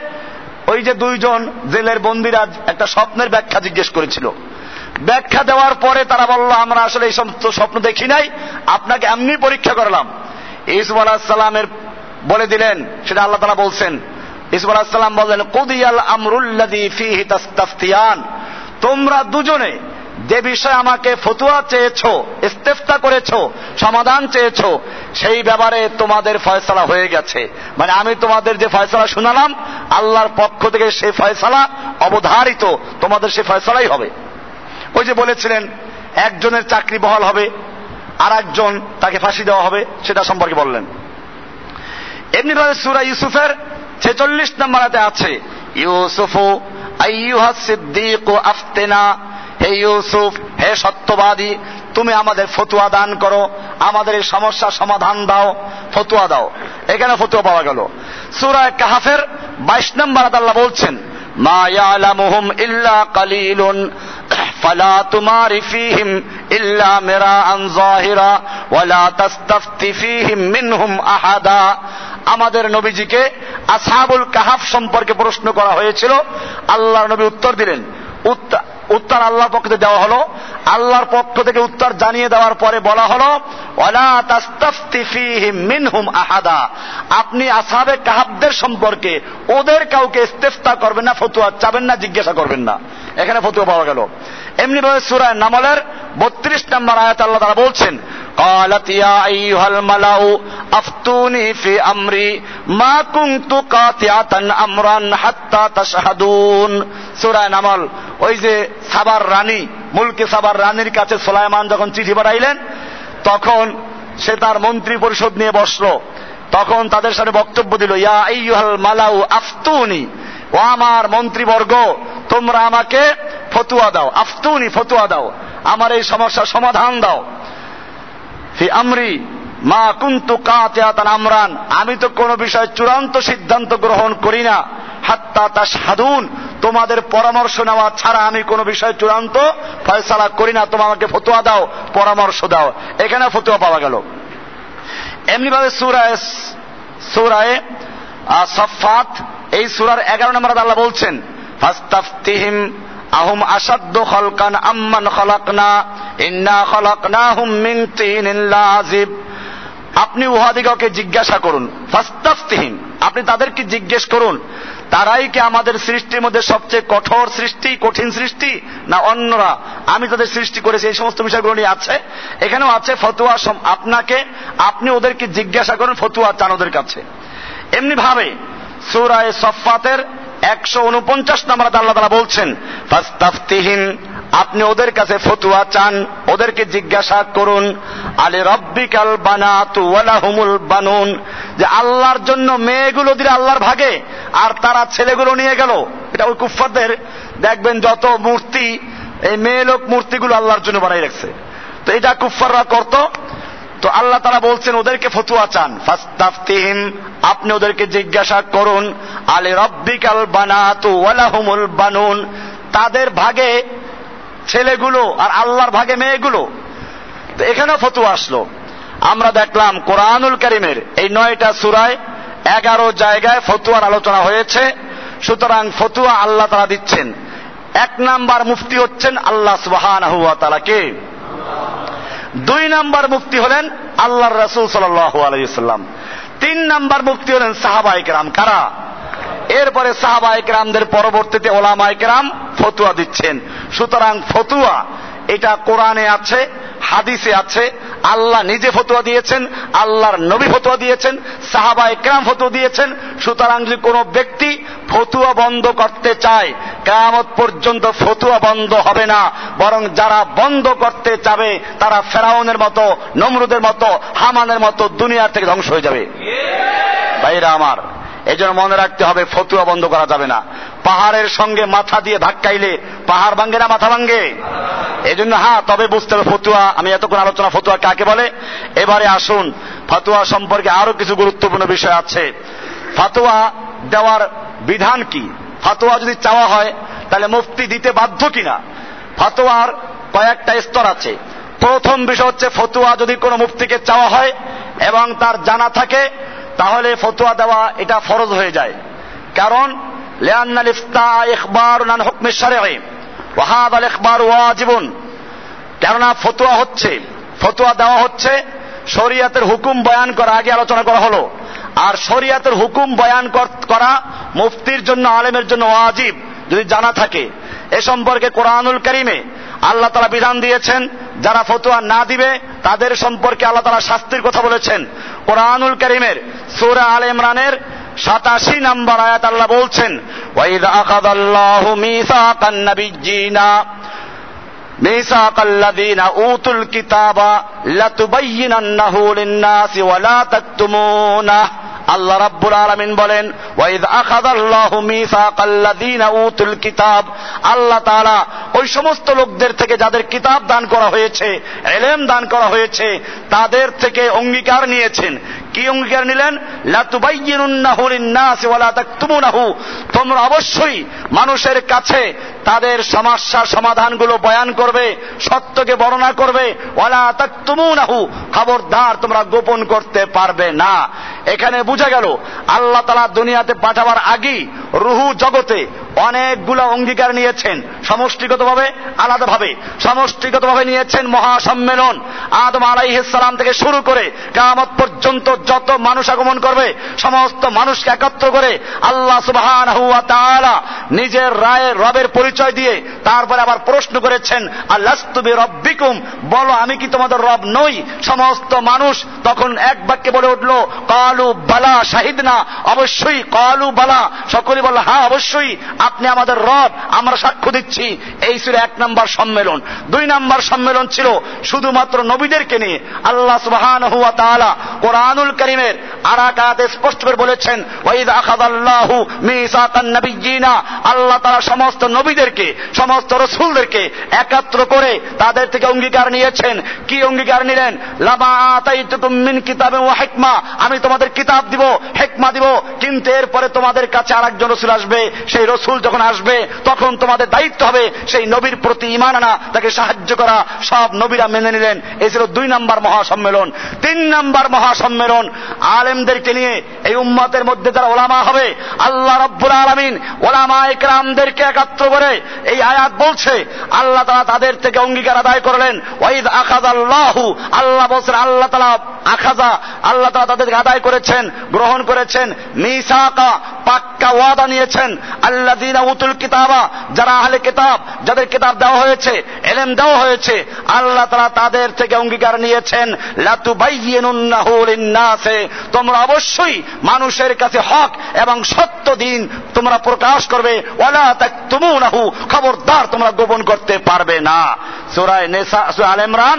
ওই যে দুইজন জেলের বন্দিরা একটা স্বপ্নের ব্যাখ্যা জিজ্ঞেস করেছিল। ব্যাখ্যা দেওয়ার পরে তারা বলল, আমরা আসলে এই সমস্ত স্বপ্ন দেখি নাই, আপনাকে এমনি পরীক্ষা করলাম। ইসুফ আলাহিসাল্লামের বলে দিলেন, সেটা আল্লাহ তালা বলছেন। ইসুফ আলাহিসাল্লাম বললেন, কুদিয়াল আমরুল্লাদি ফিহি তাস্তাফতিয়ান। তোমরা দুজনে যে বিষয়ে আমাকে ফতুয়া চেয়েছ, ইস্তেফতা করেছ, সমাধান চেয়েছ, সেই ব্যাপারে তোমাদের ফয়সলা হয়ে গেছে। মানে আমি তোমাদের যে ফয়সলা শুনালাম, আল্লাহর পক্ষ থেকে সেই ফয়সলা অবধারিত। তোমাদের সেই ফয়সলাই হবে। ওই যে বলেছিলেন, একজনের চাকরি বহাল হবে আর একজন তাকে ফাঁসি দেওয়া হবে, সেটা সম্পর্কে বললেন। এমনি ভাবে সুরা ইউসুফের ছেচল্লিশ নম্বরাতে আছে, ইউসুফু আইয়ুহা সিদ্দিক আফতেনা হে ইউসুফ হে সত্যবাদী তুমি আমাদের ফতুয়া দান করো আমাদের এই সমস্যা সমাধান দাও ফতুয়া দাও এখানে ফতুয়া পাওয়া গেল সুরায় কাহাফের বাইশ নম্বর আল্লাহ বলছেন মা ইয়ালামুহুম ইল্লা কালিলুন فلا تمار فيهم إلا مراء ظاهرا ولا تستفت فيهم منهم أحدا আমাদের নবীজিকে আসহাবুল কাহাফ সম্পর্কে প্রশ্ন করা হয়েছিল আল্লাহর নবী উত্তর দিলেন উত্তর আল্লাহ পক্ষে দেওয়া হলো। আল্লাহর পক্ষ থেকে উত্তর জানিয়ে দেওয়ার পরে বলা হলো মিনহুম আহাদা আপনি আসাবে কাহাবদের সম্পর্কে ওদের কাউকে ইস্তেফতা করবেন না ফতুয়া চাবেন না জিজ্ঞাসা করবেন না এখানে ফতুয়া পাওয়া গেল এমনি ভাবে সুরায় নামলের বত্রিশ নম্বর আয়াত আল্লাহ তারা বলছেন قالت يا أيها الملأ أفتوني في أمري ما كنت قاطعة أمرا حتى تشهدون سورة নামল ওই যে সাবার রানী মুলকে সাবার রানীর কাছে সোলাইমান যখন চিঠি পাঠাইলেন, তখন সে তার মন্ত্রী পরিষদ নিয়ে বসল। তখন তাদের সাথে বক্তব্য দিল, ইয়া ইহাল মালাউ আফতুনি, ও আমার মন্ত্রীবর্গ, তোমরা আমাকে ফতুয়া দাও, আফতুনি ফতুয়া দাও, আমার এই সমস্যার সমাধান দাও। আমরি মা কুন্তু কাতিয়াতান আমরান। আমি তো কোনো বিষয়ে চূড়ান্ত সিদ্ধান্ত গ্রহণ করি না। হাত্তা তা সাধুন তোমাদের পরামর্শ নেওয়া ছাড়া আমি কোনো বিষয়ে চূড়ান্ত ফয়সালা করি না। তোমাকে ফতুয়া দাও, পরামর্শ দাও। এখানে ফতুয়া পাওয়া গেল। এমনিভাবে সুরায় সুরায় সফাত এই সুরার এগারো নম্বর আল্লাহ বলছেন, ফাস্তাফতিহিম আহুম আসাদ্দ খলকান আম্মান খলাকনা, ইন্না খলাকনাহুম মিন তিনিন লাজিব। আপনি উহাদিগকে জিজ্ঞাসা করুন ফাস্তাফতিহিম আপনি তাদেরকে জিজ্ঞেস করুন, তারাই কি আমাদের সৃষ্টির মধ্যে সবচেয়ে কঠোর সৃষ্টি, কঠিন সৃষ্টি, না অন্যরা? আমি তাদের সৃষ্টি করেছি, এই সমস্ত বিষয়গুলো নিয়ে আছে। এখানেও আছে ফতুয়া আপনাকে, আপনি ওদেরকে জিজ্ঞাসা করুন, ফতুয়া চান ওদের কাছে। এমনি ভাবে সুরায় সফাতের একশো উনপঞ্চাশ নম্বর আল্লাহ তালা বলছেন, ফাস্তাফতিহীন আপনি ওদের কাছে ফতুয়া চান, ওদেরকে জিজ্ঞাসা করুন, আলে রব্বিকাল বানাতু ওয়ালাহুমুল বানুন? যে আল্লাহর জন্য মেয়েগুলো দিলে আল্লাহর ভাগে, আর তারা ছেলেগুলো নিয়ে গেল। এটা ওই কুফারদের দেখবেন যত মূর্তি, এই মেয়ে লোক মূর্তিগুলো আল্লাহর জন্য বানাই রাখছে। তো এটা কুফাররা করত। তো আল্লাহ তারা বলছেন, ওদেরকে ফতুয়া চান। ফাস্তাফতিহিম, আপনি ওদেরকে জিজ্ঞাসা করুন, আলে রব্বিকাল বানাতু ওয়ালাহুমুল বানুন? তাদের ভাগে ছেলেগুলো আর আল্লাহর ভাগে মেয়েগুলো। তো এখানেও ফতুয়া আসলো। আমরা দেখলাম কোরআনুল করিমের এই নয়টা সুরায় এগারো জায়গায় ফতুয়ার আলোচনা হয়েছে। সুতরাং ফতুয়া আল্লাহ তারা দিচ্ছেন। এক নাম্বার মুফতি হচ্ছেন আল্লাহ সুবাহান কে? দুই নাম্বার মুফতি হলেন আল্লাহর রসুল সাল্লাহ আলাইসাল্লাম তিন নাম্বার মুফতি হলেন সাহাবাইক রাম কারা? এরপরে সাহাবা একরামদের পরবর্তীতে ওলামা একরাম ফতুয়া দিচ্ছেন। সুতরাং ফতুয়া, এটা কোরআনে আছে, হাদিসে আছে, আল্লাহ নিজে ফতুয়া দিয়েছেন, আল্লাহর নবী ফতুয়া দিয়েছেন, সাহাবা একরাম ফতুয়া দিয়েছেন। সুতরাং যদি কোনো ব্যক্তি ফতুয়া বন্ধ করতে চায়, কেয়ামত পর্যন্ত ফতুয়া বন্ধ হবে না। বরং যারা বন্ধ করতে চাবে তারা ফেরাউনের মতো, নমরুদের মতো, হামানের মতো দুনিয়ার থেকে ধ্বংস হয়ে যাবে। ভাইরা আমার এই জন্য মনে রাখতে হবে, ফতুয়া বন্ধ করা যাবে না। পাহাড়ের সঙ্গে মাথা দিয়ে ধাক্কাইলে পাহাড় ভাঙ্গে না, মাথা ভাঙ্গে এই জন্য হ্যাঁ তবে বুঝতে হবে ফতুয়া। আমি এতক্ষণ আলোচনা ফতুয়া কাকে বলে? এবারে আসুন, ফতুয়া সম্পর্কে আরও কিছু গুরুত্বপূর্ণ বিষয় আছে। ফতুয়া দেওয়ার বিধান কি? ফতোয়া যদি চাওয়া হয়, তাহলে মুফতি দিতে বাধ্য কিনা? ফতোয়ার কয়েকটা স্তর আছে। প্রথম বিষয় হচ্ছে, ফতুয়া যদি কোনো মুফতিকে চাওয়া হয় এবং তার জানা থাকে তাহলে ফতুয়া দেওয়া এটা ফরজ হয়ে যায়। কারণ লিয়ান্নাল ইফতা ইখবার নান হুকমে শারঈ ওয়া হাদাল ইখবার ওয়াজিবুন। কেননা ফতুয়া হচ্ছে, ফতুয়া দেওয়া হচ্ছে, শরিয়াতের হুকুম বয়ান করা আগে আলোচনা করা হলো। আর শরিয়াতের হুকুম বয়ান করা মুফতির জন্য, আলেমের জন্য ওয়াজিব, যদি জানা থাকে। এ সম্পর্কে কোরআনুল করিমে আল্লাহ তালা বিধান দিয়েছেন যারা ফতুয়া না দিবে তাদের সম্পর্কে আল্লাহ তালা শাস্তির কথা বলেছেন কোরআনুল করিমের সুরা আল ইমরানের সাতাশি নাম্বার আয়াত আল্লাহ বলছেন ওয়াইদ আকাদাল্লাহু মিসাকান নাবিয়্যিনা ميثاق الذين أوتوا الكتاب لتبيننه للناس ولا تكتمونه আল্লাহ রাব্বুল আলামিন বলেন ওয়াইদ আখাযাল্লাহু মিসাকাল্লাযীনা উতুল কিতাব আল্লাহ তাআলা ওই সমস্ত লোকদের থেকে যাদের কিতাব দান করা হয়েছে, এলেম দান করা হয়েছে, তাদের থেকে অঙ্গীকার নিয়েছেন। কি অঙ্গীকার নিলেন? তোমরা অবশ্যই মানুষের কাছে তাদের সমস্যার সমাধানগুলো বয়ান করবে, সত্যকে বর্ণনা করবে। ওয়ালা তাকতুমুনাহু, খবরদার তোমরা গোপন করতে পারবে না। এখানে বুঝা গেল, আল্লাহ তালা দুনিয়াতে পাঠাবার আগেই রুহু জগতে অনেকগুলো অঙ্গীকার নিয়েছেন। সমষ্টিগতভাবে আলাদাভাবে। সমষ্টিগতভাবে নিয়েছেন মহাসম্মেলন। আদম আলাইহিসালাম থেকে শুরু করে কামত পর্যন্ত যত মানুষ আগমন করবে, সমস্ত মানুষকে একত্র করে আল্লাহ সুবহান নিজের রায়ে রবের পরিচয় দিয়ে তারপরে আবার প্রশ্ন করেছেন আল্লাস্তুবি রব্বিকুম বলো, আমি কি তোমাদের রব নই? সমস্ত মানুষ তখন এক বাক্যে বলে উঠল, কালু বালা শাহিদ না অবশ্যই কালু বালা। সকলে বলল হ্যাঁ অবশ্যই। আপনি আমাদের রব, আমরা সাক্ষ্য দিচ্ছি। এই ছিল এক নম্বর সম্মেলন। দুই নম্বর সম্মেলন ছিল শুধুমাত্র নবীদেরকে নিয়ে। আল্লাহ সুবহান হুয়া তাআলা কোরআনুল করিমের আরাকাতে স্পষ্ট করে বলেছেন ওয়াইদ আখাযাল্লাহু মিসাকান নাবিয়্যিনা আল্লাহ তাআলা সমস্ত নবীদেরকে, সমস্ত রসুলদেরকে একাত্র করে তাদের থেকে অঙ্গীকার নিয়েছেন। কি অঙ্গীকার নিলেন? লামা আতাইতুকুম মিন কিতাবিন ওয়া হিকমা আমি তোমাদের কিতাব দিব, হেকমা দিব, কিন্তু এরপরে তোমাদের কাছে আরেকজন রসুল আসবে, সেই রসুল যখন আসবে, তখন তোমাদের দায়িত্ব হবে সেই নবীর প্রতি ইমান আনা, তাকে সাহায্য করা। সব নবীরা মেনে নিলেন। এই ছিল দুই নাম্বার মহাসম্মেলন। তিন নাম্বার মহাসম্মেলন আলেমদেরকে নিয়ে এই উম্মতের মধ্যে যারা ওলামা হবে, আল্লাহ রব্বুল আলমিন ওলামা একরামদেরকে একাত্র করে এই আয়াত বলছে, আল্লাহ তালা তাদের থেকে অঙ্গীকার আদায় করলেন। ওয়াইদ আখাদ আল্লাহু আল্লাহ বলছেন, আল্লাহ তালা আখাজা, আল্লাহ তালা তাদেরকে আদায় করেছেন, গ্রহণ করেছেন। মিসাকা, পাক্কা ওয়াদা নিয়েছেন। আল্লাহ দিনা উতুল কিতাবা, যারা আহলে কিতাব, যাদের কিতাব দেওয়া হয়েছে, এলেম দেওয়া হয়েছে, আল্লাহ তারা তাদের থেকে অঙ্গীকার নিয়েছেন তোমরা অবশ্যই মানুষের কাছে হক এবং সত্য দিন তোমরা প্রকাশ করবে খবরদার তোমরা গোপন করতে পারবে না। আল ইমরান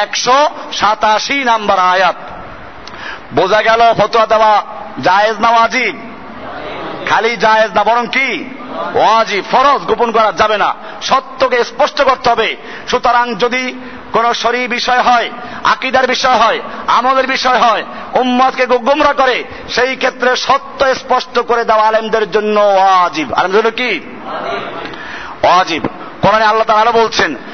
187 নাম্বার আয়াত। বোঝা গেল ফতোয়া দেওয়া জায়েজ না ওয়াজিব? খালি জায়েজ না, বরং কি? ওয়াজিব, ফরজ, গোপন করা যাবে না। সত্যকে স্পষ্ট করতে হবে। সুতরাং যদি কোন শরী বিষয় হয়, আকিদার বিষয় হয়, আমলের বিষয় হয়, উম্মতকে গুমরা করে, সেই ক্ষেত্রে সত্য স্পষ্ট করে দেওয়া আলেমদের জন্য ওয়াজিব। আলেমদের কি? ওয়াজিব। কোরআনে আল্লাহ তাআলা বলছেন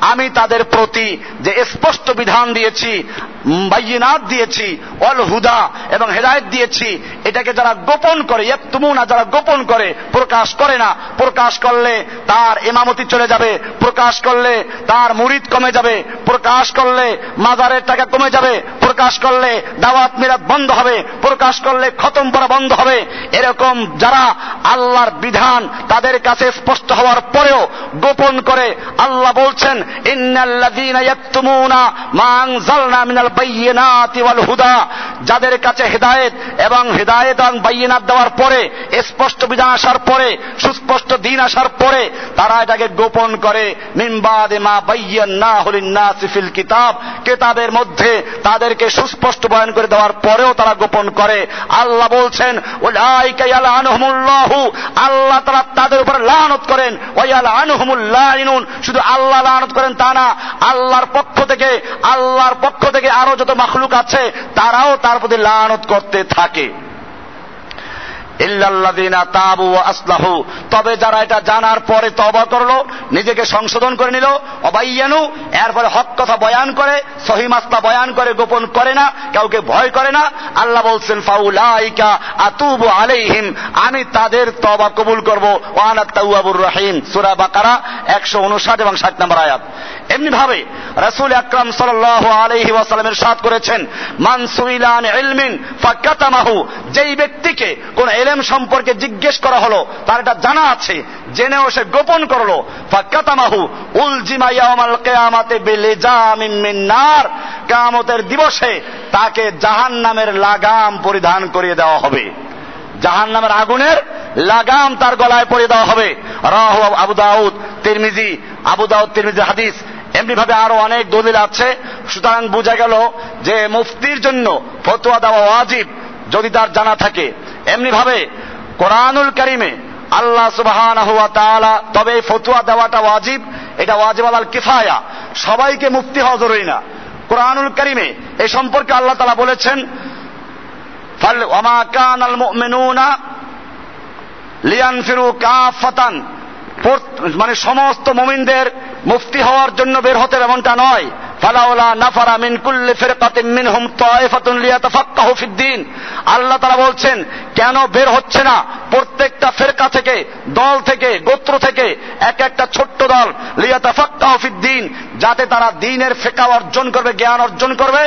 আমি তাদের প্রতি যে স্পষ্ট বিধান দিয়েছি বাইয়িনাত দিয়েছি, ওয়াল হুদা এবং হেদায়েত দিয়েছি, এটাকে যারা গোপন করে, ইয়াকতুমুনা, যারা গোপন করে, প্রকাশ করে না। প্রকাশ করলে তার ইমামতি চলে যাবে, প্রকাশ করলে তার মুরিদ কমে যাবে, প্রকাশ করলে মাজারের টাকা কমে যাবে, প্রকাশ করলে দাওয়াত মিরাত বন্ধ হবে, প্রকাশ করলে খতম করা বন্ধ হবে। এরকম যারা আল্লাহর বিধান তাদের কাছে স্পষ্ট হওয়ার পরেও গোপন করে আল্লাহ বলছেন হুদা। যাদের কাছে হেদায়েত এবং হেদায়েত এবং বাইয়িনাত দেওয়ার পরে, স্পষ্ট বিধান আসার পরে, সুস্পষ্ট দিন আসার পরে, তারা এটাকে গোপন করে মিম্বাদে মা বাইয়ান্না না সিফিল কিতাব। কেতাবের মধ্যে তাদেরকে সুস্পষ্ট বয়ন করে দেওয়ার পরেও তারা গোপন করে। আল্লাহ বলছেন আল্লাহ তারা তাদের উপর লানত করেন। শুধু আল্লাহ লানত করেন তা না, আল্লাহর পক্ষ থেকে, আল্লাহর পক্ষ থেকে আরও যত মাখলুক আছে, তারাও তার প্রতি লানত করতে থাকে। ইল্লাল্লাযীনা তাবু ওয়া আসলাহু। তবে যারা এটা জানার পরে তওবা করল, নিজেকে সংশোধন করে নিল, অবাইয়ানু, এরপরে হক কথা বয়ান করে, সহি মাসলা বয়ান করে, গোপন করে না, কাউকে ভয় করে না, আল্লাহ বলছেন, ফাউলাইকা আতুবু আলাইহিম, আমি তাদের তওবা কবুল করব। ওয়া আনা তাওয়াবুর রহিম, সূরা বাকারা 159 এবং 60 নম্বর আয়াত। এমনি ভাবে রাসূল আকরাম সাল্লাল্লাহু আলাইহি ওয়াসাল্লামের সাথ করেছেন, মান সুইলান ইলমিন ফাকাতামাহু যেই ব্যক্তিকে কোন এলেম সম্পর্কে জিজ্ঞেস করা হলো, তার এটা জানা আছে, জেনেও সে গোপন করল। ফাকাতামাহু উলজিমা ইয়াউমাল কিয়ামাতে বিলিজামিন মিন কিয়ামতের দিবসে তাকে জাহান্নামের লাগাম পরিধান করিয়ে দেওয়া হবে। জাহান নামের আগুনের লাগাম তার গলায় পরিয়ে দেওয়া হবে। রাহ আবু দাউদ, তিরমিজি, আবু দাউদ তিরমিজি হাদিস। এমনি ভাবে আরও অনেক দলিল আছে। সুতরাং বোঝা গেল যে মুফতির জন্য ফতোয়া দেওয়া ওয়াজিব, যদি তার জানা থাকে। এমনি ভাবে কোরআনুল করিমে আল্লাহ সুবহান হুয়া তাআলা তবে এই ফতুয়া দেওয়াটা ওয়াজিব, এটা ওয়াজিব আলাল কিফায়া। সবাইকে মুফতি হওয়া জরুরি না। কোরআনুল করিমে এই সম্পর্কে আল্লাহ তাআলা বলেছেন মানে সমস্ত মুমিনদের মুফতি হওয়ার জন্য বের হতে এমনটা নয়। ফালাউলা নাফারা মিন কুল্লি ফিরকাতিন মিনহুম তায়ফাতুন লিয়াতাফাক্কাহু ফিদ্দিন আল্লাহ তাআলা বলছেন, কেন বের হচ্ছে না প্রত্যেকটা ফেরকা থেকে, দল থেকে, গোত্র থেকে, এক একটা ছোট্ট দল যাতে তারা ফেকা অর্জন করবে, জ্ঞান অর্জন করবে।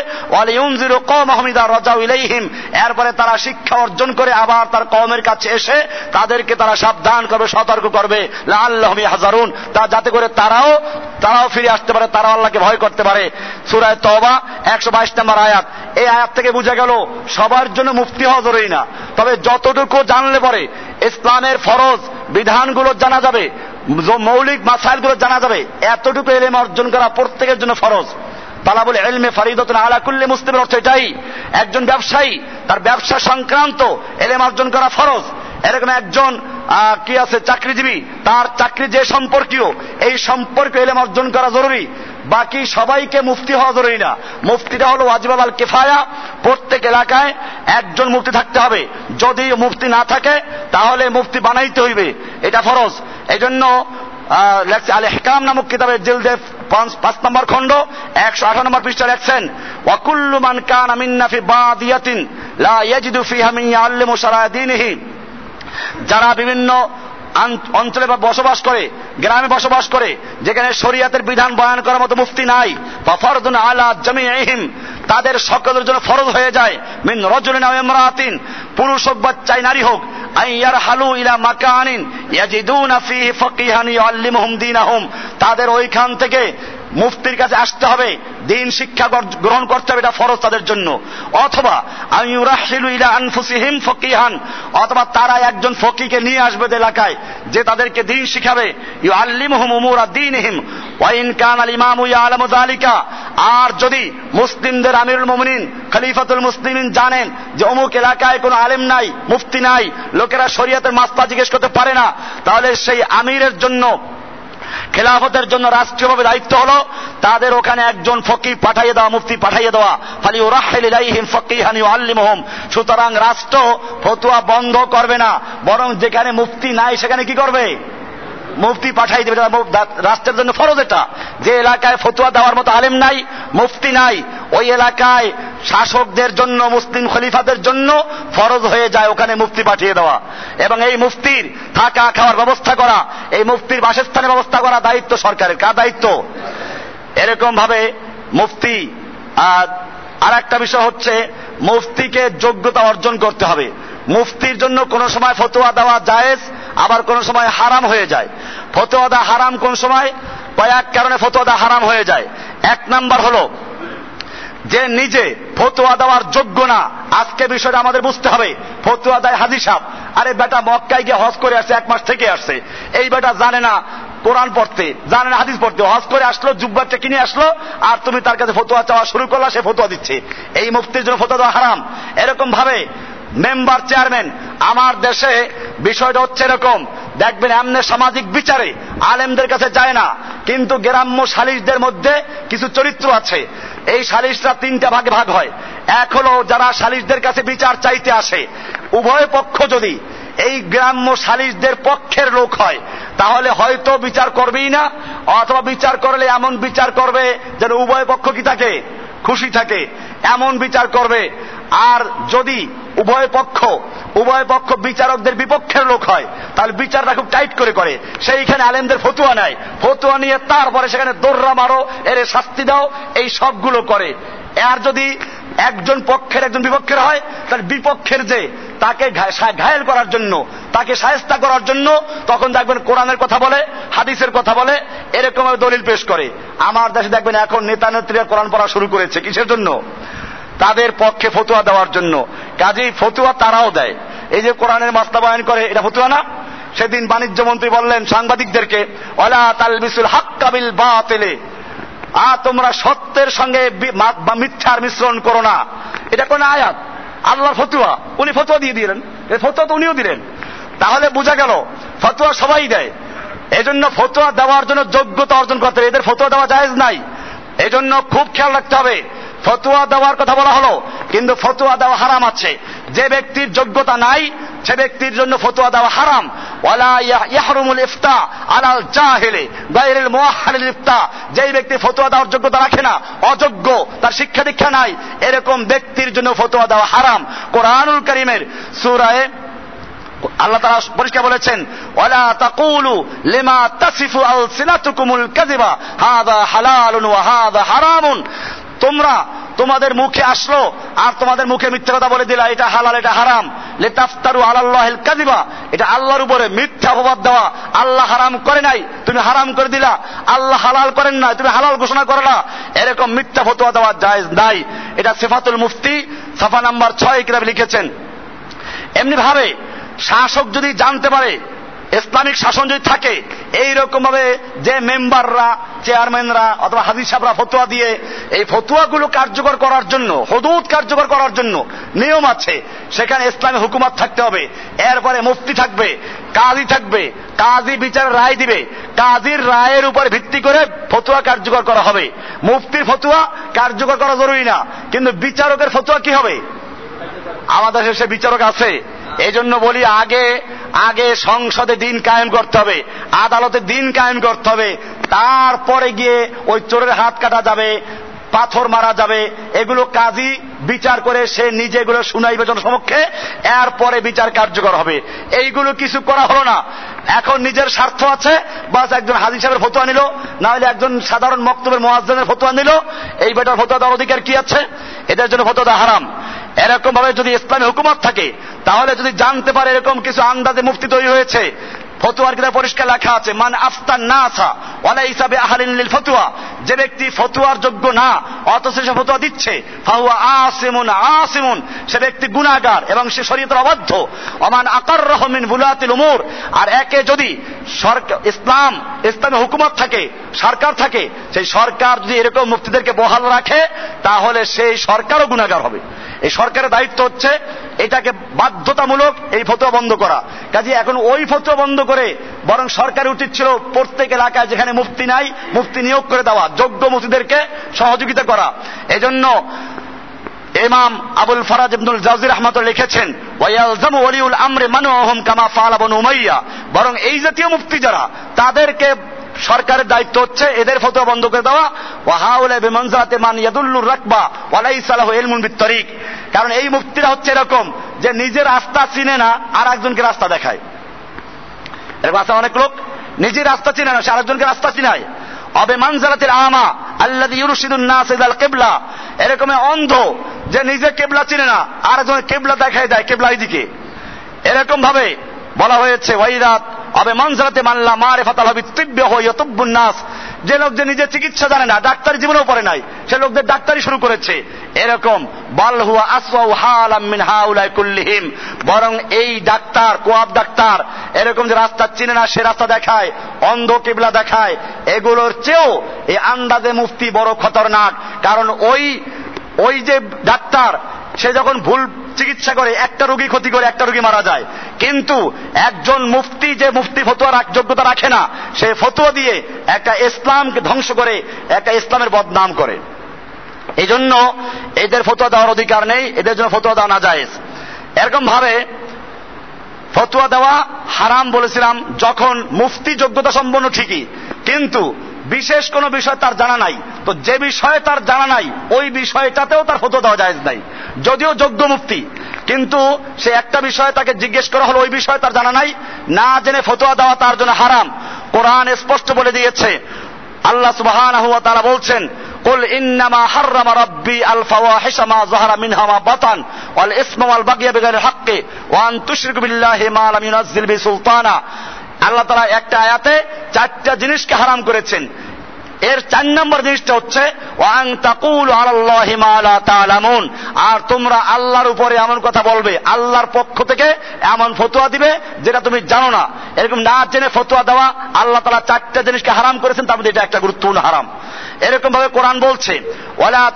ইদা রাজাউ ইলাইহিম, এরপরে তারা শিক্ষা অর্জন করে আবার তার কওমের কাছে এসে তাদেরকে তারা সাবধান করবে, সতর্ক করবে। লাআল্লাহুম ইয়াহজারুন। তা যাতে করে তারাও তারাও ফিরে আসতে পারে, তারাও আল্লাহকে ভয় করতে পারে। সুরায় তবা একশো বাইশ নম্বর আয়াত। এই আয়াত থেকে বোঝা গেল, সবার জন্য মুফতি হওয়া জরুরি না। তবে যতটুকু জানলে পরে ইসলামের ফরজ বিধানগুলো জানা যাবে মৌলিক মাসাইলগুলো জানা যাবে, এতটুকু এলেম অর্জন করা প্রত্যেকের জন্য ফরজ। তালা বলে এলমে ফারিদতুন আলা কুল্লি মুসলিমের অর্থ এটাই, একজন ব্যবসায়ী, তার ব্যবসা সংক্রান্ত এলেম অর্জন করা ফরজ। এরকম একজন কি আছে, চাকরিজীবী, তার চাকরি যে সম্পর্কীয়, এই সম্পর্কে এলেম অর্জন করা জরুরি। বাকি সবাইকে মুফতি হওয়া জরুরি না। মুফতিটা হলো ওয়াজিবাল আল কেফায়া। প্রত্যেক এলাকায় একজন মুফতি থাকতে হবে। যদি মুফতি না থাকে, তাহলে মুফতি বানাইতে হইবে। এটা ফরজ। এই জন্য আল হেকাম নামক কিতাবের জিলদে পাঁচ নম্বর খণ্ড, একশো আঠারো নম্বর পৃষ্ঠা লেখছেন, ওয়াকুল্লু মান কান আমিন্নাফি বাদিয়াতিন লা ইয়াজিদু ফিহা মিন ইয়াল্লিমু শারাদিনিহি যারা বিভিন্ন অঞ্চলে বসবাস করে, গ্রামে বসবাস করে, যেখানে শরিয়াতের বিধান বয়ান করার মতো মুফতি নাই, বা ফরদুন আলা জমিহিম তাদের সকলের জন্য ফরজ হয়ে যায়, মিন রজুলিন ইমরাতিন, পুরুষ হোক বা চাই নারী হোক, আইয়ার হালু ইলা মাকানিন, ইয়াজিদুনা তাদের ওইখান থেকে মুফতির কাছে আসতে হবে, দিন শিক্ষা গ্রহণ করতে হবে, এটা ফরজ তাদের জন্য। অথবা আমি আনফুসিহিম ফকিহান, অথবা তারা একজন ফকিকে নিয়ে আসবে এলাকায়, যে তাদেরকে দিন শিখাবে। ইউ আল্লিম হুম উমুরা দিনহিম ওয়াইন কান আল ইমামু ইয়ালামু যালিকা। আর যদি মুসলিমদের আমিরুল মুমিনিন, খলিফাতুল মুসলিমিন জানেন যে অমুক এলাকায় কোনো আলেম নাই, মুফতি নাই, লোকেরা শরিয়াতের মাস্তা জিজ্ঞেস করতে পারে না, তাহলে সেই আমিরের জন্য খেলাফতের জন্য রাষ্ট্রীয়ভাবে দায়িত্ব হলো, তাদের ওখানে একজন ফকির পাঠাইয়ে দেওয়া, মুফতি পাঠাইয়ে দেওয়া। ফালি ওরাহিম ফকিহানি আল্লিমহম সুতরাং রাষ্ট্র ফতুয়া বন্ধ করবে না, বরং যেখানে মুফতি নাই সেখানে কি করবে? মুফতি পাঠাই দেবে রাষ্ট্রের জন্য ফরজ এটা। যে এলাকায় ফতুয়া দেওয়ার মতো আলেম নাই, মুফতি নাই, ওই এলাকায় শাসকদের জন্য, মুসলিম খলিফাদের জন্য ফরজ হয়ে যায় ওখানে মুফতি পাঠিয়ে দেওয়া। এবং এই মুফতির থাকা, খাওয়ার ব্যবস্থা করা, এই মুফতির বাসস্থানের ব্যবস্থা করা দায়িত্ব সরকারের। কার দায়িত্ব? এরকম ভাবে মুফতি, আর একটা বিষয় হচ্ছে, মুফতিকে যোগ্যতা অর্জন করতে হবে। মুফতির জন্য কোন সময় ফতোয়া দেওয়া জায়েজ, আবার কোন সময় হারাম হয়ে যায়। ফতোয়া দেওয়া হারাম কোন সময়? কয়েক কারণে ফতোয়া দেওয়া হারাম হয়ে যায়। এক নাম্বার হলো, যে নিজে ফতোয়া দেওয়ার যোগ্য না, আজকে বিষয়টা আমাদের বুঝতে হবে। ফতুয়া দেয় হাজি সাহ আরে বেটা মক্কায় গিয়ে হজ করে আসছে, এক মাস থেকে আসছে। এই বেটা জানে না কোরআন পড়তে, জানে না হাদিস পড়তে। হজ করে আসলো, জুব্বারটা কিনে আসলো, আর তুমি তার কাছে ফতোয়া চাওয়া শুরু করলা, সে ফতোয়া দিচ্ছে। এই মুক্তির জন্য ফতোয়া দেওয়া হারাম। এরকম ভাবে মেম্বার চেয়ারম্যান, আমার দেশে বিষয়টা হচ্ছে এরকম। দেখবেন এমনি সামাজিক বিচারে আলেমদের কাছে যায় না, কিন্তু গ্রাম্য সালিশদের মধ্যে কিছু চরিত্র আছে। এই সালিশরা তিনটা ভাগে ভাগ হয়। এক হলো, যারা সালিশদের কাছে বিচার চাইতে আসে, উভয় পক্ষ যদি এই গ্রাম্য সালিশদের পক্ষের লোক হয়, তাহলে হয়তো বিচার করবেই না, অথবা বিচার করলে এমন বিচার করবে যেন উভয় পক্ষ কি থাকে? খুশি থাকে, এমন বিচার করবে। আর যদি উভয় পক্ষ উভয় পক্ষ বিচারকদের বিপক্ষের লোক হয়, তাহলে বিচারটা খুব টাইট করে করে। সেইখানে আলেমদের ফতুয়া নেয়। ফতুয়া নিয়ে তারপরে সেখানে দৌড়া মারো, এর শাস্তি দাও, এই সবগুলো করে। আর যদি একজন পক্ষের একজন বিপক্ষের হয়, তার বিপক্ষের যে তাকে ঘায়েল করার জন্য, তাকে সায়স্তা করার জন্য, তখন দেখবেন কোরআনের কথা বলে, হাদিসের কথা বলে, এরকম দলিল পেশ করে। আমার দেশে দেখবেন এখন নেতা নেত্রীরা কোরআন পড়া শুরু করেছে। কিসের জন্য? তাদের পক্ষে ফতুয়া দেওয়ার জন্য। কাজেই ফতুয়া তারাও দেয়। এই যে কোরআনের বাস্তবায়ন করে, এটা ফতুয়া না? সেদিন বাণিজ্য মন্ত্রী বললেন সাংবাদিকদেরকে অলা তালবিসুল হাক্কাবিল বা তেলে আ তোমরা সত্যের সঙ্গে মিথ্যার মিশ্রণ করো না। এটা কোন আয়াত? আল্লাহর ফতুয়া। উনি ফতুয়া দিয়ে দিলেন। ফতুয়া তো উনিও দিলেন। তাহলে বোঝা গেল, ফতুয়া সবাই দেয়। এজন্য ফতুয়া দেওয়ার জন্য যোগ্যতা অর্জন করতে এদের ফতুয়া দেওয়া যায় নাই। এজন্য খুব খেয়াল রাখতে হবে। ফতুয়া দেওয়ার কথা বলা হলো, কিন্তু ফতুয়া দেওয়া হারাম আছে। যে ব্যক্তির যোগ্যতা নাই, সে ব্যক্তির জন্য ফতুয়া দেওয়া হারাম। ওয়ালা ইয়াহরুমুল ইফতা আলাল গায়রুল ইফতা। যেই ব্যক্তি ফতুয়া দেওয়ার যোগ্যতা রাখে না, অযোগ্য, তার শিক্ষা দীক্ষা নাই, এরকম ব্যক্তির জন্য ফতুয়া দেওয়া হারাম। কোরআনুল করিমের সূরায়ে আল্লাহ তারা পরিষ্কার বলেছেন, ওয়ালা তাকুলু লিমা তাসিফু আলসিনাতুকুমুল কাযিবা হাদা হালালুন ওয়া হাদা হারামুন। তোমরা তোমাদের মুখে আসলো আর তোমাদের মুখে মিথ্যা কথা বলে দিলা, এটা হালাল, এটা হারাম। লেতাফতারু আল্লাহ কাদিবা এটা আল্লাহর উপরে মিথ্যা অপবাদ দেওয়া। আল্লাহ হারাম করে নাই, তুমি হারাম করে দিলা। আল্লাহ হালাল করেন না তুমি হালাল ঘোষণা করে না এরকম মিথ্যা ফতোয়া দেওয়া যায় নাই। এটা সেফাতুল মুফতি সাফা নাম্বার ছয় কিতাবে লিখেছেন। এমনি ভাবে শাসক যদি জানতে পারে ইসলামিক শাসন যদি থাকে এইরকম ভাবে যে মেম্বাররা, চেয়ারম্যানরা অথবা হাজির সাহরা ফতুয়া দিয়ে এই ফতুয়াগুলো কার্যকর করার জন্য, হদুদ কার্যকর করার জন্য নিয়ম আছে, সেখানে ইসলামী হুকুমত থাকতে হবে। এরপরে মুফতি থাকবে, কাজী থাকবে, কাজী বিচার রায় দিবে। কাজীর রায়ের উপর ভিত্তি করে ফতুয়া কার্যকর করা হবে। মুফতির ফতুয়া কার্যকর করা জরুরি না, কিন্তু বিচারকের ফতুয়া কি হবে? আমাদের সে বিচারক আছে। এই জন্য বলি আগে আগে সংসদে দিন কায়েম করতে হবে, আদালতে দিন কায়েম করতে হবে, তারপরে গিয়ে ওই চোরের হাত কাটা যাবে পাথর মারা যাবে, এগুলো কাজী বিচার করে সে নিজে এগুলো শুনাইবে জনসমক্ষে, এরপরে বিচার কার্যকর হবে। এইগুলো কিছু করা হলো না। এখন নিজের স্বার্থ আছে, বাস একজন হাজি সাহেবের ফতোয়া নিল না হলে একজন সাধারণ মক্তবের মহাজনের ফতোয়া নিল। এই বেটার ফতোয়া দেওয়ার অধিকার কি আছে? এদের জন্য ফতোয়া দেওয়া হারাম। এরকম ভাবে যদি ইসলামী হুকুমত থাকে, তাহলে যদি জানতে পারে এরকম কিছু আন্দাজে মুফতি তৈরি হয়েছে ফতুয়ার কিতাব পরিষ্কার লেখা আছে, মান আফতার না আসা ওলা হিসাবে আহালিন ফতুয়া যে ব্যক্তি ফতুয়ার যোগ্য না, অথচ সে ফতুয়া দিচ্ছে, ফাহুয়া আসিমুন আসিমুন, সে ব্যক্তি গুণাগার এবং সে শরীয়তের অবাধ্য। অমান আকার রহমিন বুলাতিল উমুর, আর একে যদি সরকার ইসলাম, ইসলামী হুকুমত থাকে, সরকার থাকে, সেই সরকার যদি এরকম মুক্তিদেরকে বহাল রাখে, তাহলে সেই সরকারও গুণাগার হবে। এই সরকারের দায়িত্ব হচ্ছে এটাকে বাধ্যতামূলক এই ফতোয়া বন্ধ করা। কাজে এখন ওই ফতোয়া বন্ধ করে বরং সরকারের উচিত ছিল প্রত্যেক এলাকায় যেখানে মুফতি নাই, মুফতি নিয়োগ করে দেওয়া, যোগ্য মুফতিদেরকে সহযোগিতা করা। এজন্য ইমাম আবুল ফরাজ ইবনুল জাউজি রহমত লিখেছেন ওয়ালজামু ওয়ালিউল আমরে মানুহম কামা ফালা বনু উমাইয়া। বরং এই জাতীয় মুফতি যারা, তাদেরকে সরকারের দায়িত্ব হচ্ছে এদের ফতোয়া বন্ধ করে দেওয়া। ওয়াহাউলা বিমানজাতে মান ইয়াদুল্লুর রাকবা ওয়ালাইসা লাহু ইলমুন বিত্তরিক। কারণ এই মুফতিরা হচ্ছে এরকম যে নিজের রাস্তা চিনে না, আর একজনকে রাস্তা দেখায়। এরকম আছে অনেক লোক নিজের রাস্তা চিনে না, সে আরেকজনকে রাস্তা চিনায়। অবে মানজালাতের আমা নাস ইদাল কেবলা। এরকম অন্ধ যে নিজে কেবলা চিনে না আর একজন কেবলা দেখায় দেয় কেবলা এইদিকে এরকম ভাবে বলা হয়েছে ওয়াইরাত অবে মানজালাতে মানলা মারে ফাতাল হবে তিব্য হই নাস। যে লোক যে নিজে চিকিৎসা জানে না, ডাক্তারি জীবনেও পড়ে নাই, সে লোকদের ডাক্তারি শুরু করেছে। এরকম, বল হুয়া আসওয়াউ হালাম মিন হাউলাই কুল্লিহিম। বরং এই ডাক্তার, কোয়াব ডাক্তার, এরকম যে রাস্তা চিনে না, সে রাস্তা দেখায়, অন্ধ কিবলা দেখায়। এগুলোর চেয়েও এই আন্দাজে মুফতি বড় খতরনাক। কারণ ওই ওই যে ডাক্তার, সে যখন ভুল চিকিৎসা করে, একটা রোগী ক্ষতি করে, একটা রোগী মারা যায়। কিন্তু একজন মুফতি যে মুফতি ফতোয়ার যোগ্যতা রাখে না, সে ফতোয়া দিয়ে একটা ইসলামকে ধ্বংস করে, একটা ইসলামের বদনাম করে। এই জন্য এদের ফতোয়া দেওয়ার অধিকার নেই, এদের জন্য ফতোয়া দেওয়া না যায় এরকম ভাবে ফতোয়া দেওয়া হারাম বলেছিলাম, যখন মুফতি যোগ্যতা সম্পন্ন ঠিকই, কিন্তু বিশেষ কোনো বিষয় তার জানা নাই তো যে বিষয়ে তার জানা নাই ওই বিষয়টাতেও তার ফতোয়া দেওয়া যায় নাই যদিও যোগ্য মুফতি কিন্তু সে একটা বিষয়ে তাকে জিজ্ঞেস করা হলো ওই বিষয়ে তার জানা নাই না জেনে ফতোয়া দেওয়া তার জন্য হারাম কোরআন স্পষ্ট বলে দিয়েছে আল্লাহ সুবহান তারা বলছেন قل إنما حرم ربي الفواحش ما ظهر منها ما بطن والإثم والبغي بغير الحق وأن تشركوا بالله ما لم ينزل به سلطانا আল্লাহ তারা একটা আয়াতে চারটা জিনিসকে হারাম করেছেন। এর চার নম্বর জিনিসটা হচ্ছে, ওয়াং লা আর তোমরা আল্লাহর উপরে এমন কথা বলবে, আল্লাহর পক্ষ থেকে এমন ফতুয়া দিবে যেটা তুমি জানো না। এরকম না জেনে ফতুয়া দেওয়া, আল্লাহ তাআলা চারটা জিনিসকে হারাম করেছেন, তার মধ্যে এটা একটা গুরুত্বপূর্ণ হারাম। এরকম ভাবে কোরআন বলছে আল্লাহ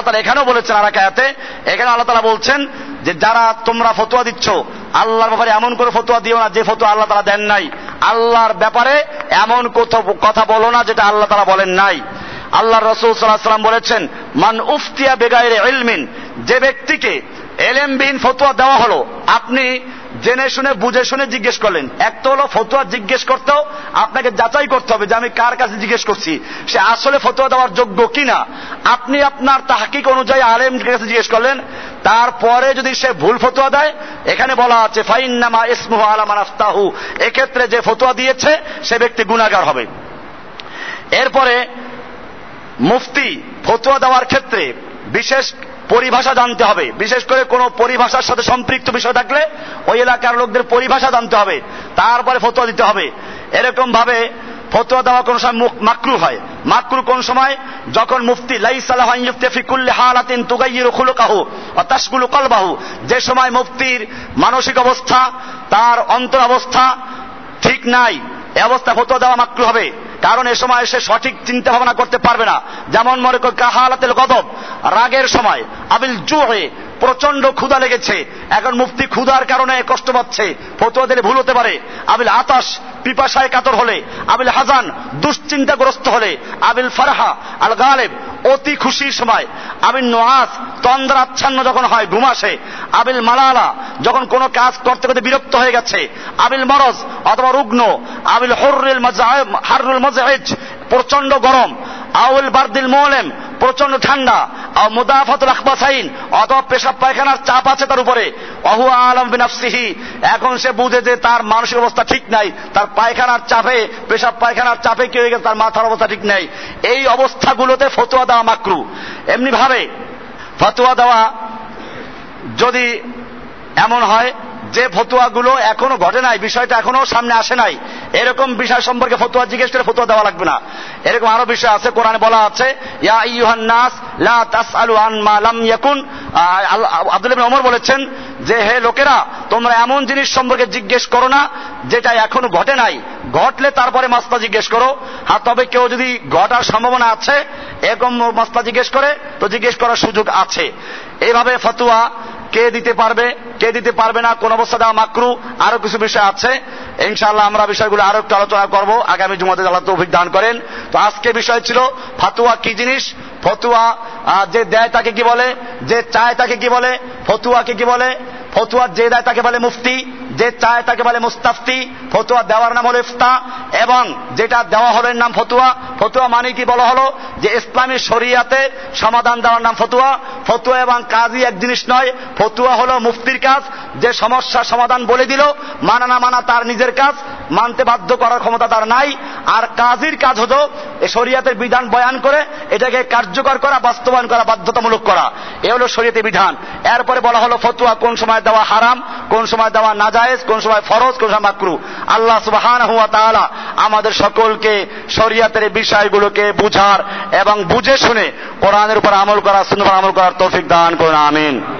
তাআলা এখানেও বলেছেন আর আয়াতে এখানে আল্লাহ তালা বলছেন যে যারা তোমরা ফতোয়া দিচ্ছ, আল্লাহর ব্যাপারে এমন করে ফতোয়া দিও না যে ফতোয়া আল্লাহ তালা দেন নাই। আল্লাহর ব্যাপারে এমন কথা বলো না যেটা আল্লাহ তালা বলেন নাই। আল্লাহ রসুল সাল্লাহ সাল্লাম বলেছেন, মান উফতিয়া বেগাইরে এলমিন যে ব্যক্তিকে এলএমবিহীন ফতোয়া দেওয়া হলো, আপনি জেনে শুনে, বুঝে শুনে জিজ্ঞেস করলেন। একটা হলো ফতুয়া জিজ্ঞেস করতেও আপনাকে যাচাই করতে হবে যে আমি কার কাছে জিজ্ঞেস করছি। সে আসলে ফতুয়া দেওয়ার যোগ্য কিনা? আপনি আপনার তাহাকিক অনুযায়ী আলেম কাছে জিজ্ঞেস করলেন। তারপরে যদি সে ভুল ফতুয়া দেয়, এখানে বলা আছে, ফাইন্নামা ইসমুহ আলামান আফতাহু। এক্ষেত্রে যে ফতুয়া দিয়েছে, সে ব্যক্তি গুণাগার হবে। এরপরে মুফতি ফতুয়া দেওয়ার ক্ষেত্রে বিশেষ পরিভাষা জানতে হবে। বিশেষ করে কোন পরিভাষার সাথে সম্পৃক্ত বিষয় থাকলে ওই এলাকার লোকদের পরিভাষা জানতে হবে। তারপরে ফতোয়া দিতে হবে। এরকম ভাবে ফতোয়া দেওয়া কোন সময় মাকরু হয়। মাকরু কোন সময়? যখন মুফতি কলবাহু। যে সময় মুফতির মানসিক অবস্থা, তার অন্তর অবস্থা ঠিক নাই এ অবস্থা ফতোয়া দেওয়া মাত্র হবে। কারণ এ সময় সে সঠিক চিন্তা ভাবনা করতে পারবে না। যেমন মনে কর কাহালাতের গদব, রাগের সময়, আবিল জুহে প্রচণ্ড ক্ষুধা লেগেছে। এখন মুফতি ক্ষুধার কারণে কষ্ট পাচ্ছে। ফতুয়া দিলে ভুল হতে পারে। আবিল আতাস পিপাসায় কাতর হলে, আবিল হাজান দুশ্চিন্তাগ্রস্ত হলে, আবিল ফারহা আল গালেব অতি খুশির সময়, আবিল নোয়াস তন্দ্রাচ্ছন্ন যখন হয়, ঘুম আসে, আবিল মালালা যখন কোনো কাজ করতে করতে বিরক্ত হয়ে গেছে, আবিল মরজ অথবা রুগ্ন, আবিল হরুল হারুল মজাহেজ প্রচণ্ড গরম আউল বারদিল মোলেম প্রচণ্ড ঠান্ডা আর মুদাফাতুল আখবাসাইন, অথবা পেশাব পায়খানার চাপ আছে তার উপরে। অহু আলম বিনাফসিহি, এখন সে বুঝে যে তার মানসিক অবস্থা ঠিক নাই, তার পায়খানার চাপে, পেশাব পায়খানার চাপে কি হয়ে গেছে, তার মাথার অবস্থা ঠিক নেই। এই অবস্থাগুলোতে ফতোয়া দেওয়া মাকরু। এমনি ভাবে ফতোয়া দেওয়া যদি এমন হয় যে ফতুয়াগুলো এখনও ঘটে নাই, বিষয়টা এখনও সামনে আসে নাই। এরকম বিষয় সম্পর্কে ফতুয়া জিজ্ঞেস করে ফতুয়া দেওয়া লাগবে না। এরকম আরও বিষয় আছে, কোরআনে বলা আছে, ইয়া লা ইয়াকুন। আব্দুল ইবনে বলেছেন যে, হে লোকেরা, তোমরা এমন জিনিস সম্পর্কে জিজ্ঞেস করো না, যেটা এখনও ঘটে নাই। ঘটলে তারপরে মাস্তা জিজ্ঞেস করো। আর তবে কেউ যদি ঘটার সম্ভাবনা আছে, এরকম মাস্তা জিজ্ঞেস করে, তো জিজ্ঞেস করার সুযোগ আছে। এইভাবে ফতুয়া কে দিতে পারবে, কে দিতে পারবে না, কোন অবস্থা দেওয়া মাকরু, আরও কিছু বিষয় আছে। ইনশাআল্লাহ আমরা বিষয়গুলো আরও একটু আলোচনা করব। আগামী জুমাতে আল্লাহ তৌফিক দান করেন। তো আজকে বিষয় ছিল ফাতুয়া কি জিনিস? ফতুয়া যে দেয় তাকে কি বলে? যে চায় তাকে কি বলে? ফতুয়াকে কি বলে? ফতুয়া যে দেয় তাকে বলে মুফতি। যে চায় তাকে বলে মুস্তাফতি, ফতুয়া দেওয়ার নাম হলো ইফতা, এবং যেটা দেওয়া হলো এর নাম ফতুয়া। ফতুয়া মানে কি বলা হলো? যে ইসলামী শরিয়াতে সমাধান দেওয়ার নাম ফতুয়া। ফতুয়া এবং কাজই এক জিনিস নয়, ফতুয়া হলো মুফতির কাজ। যে সমস্যার সমাধান বলে দিল, মানা না মানা তার নিজের কাজ, মানতে বাধ্য করার ক্ষমতা তার নাই। আর কাজীর কাজ হতো শরিয়াতের বিধান বয়ান করে, এটাকে কার্যকর করা, বাস্তবায়ন করা, বাধ্যতামূলক করা। এ হলো শরীয়তে বিধান। এরপরে বলা হলো ফতুয়া কোন সময় দেওয়া হারাম, কোন সময় দেওয়া নাজায়েজ কোন সময় ফরজ, কোন সময় মাকরু। আল্লাহ সুবহান হুয়া তালা আমাদের সকলকে শরিয়াতের বিষয়গুলোকে বুঝার এবং বুঝে শুনে কোরআনের উপর আমল করার সুন্দর আমল করার তৌফিক দান করুন, আমিন।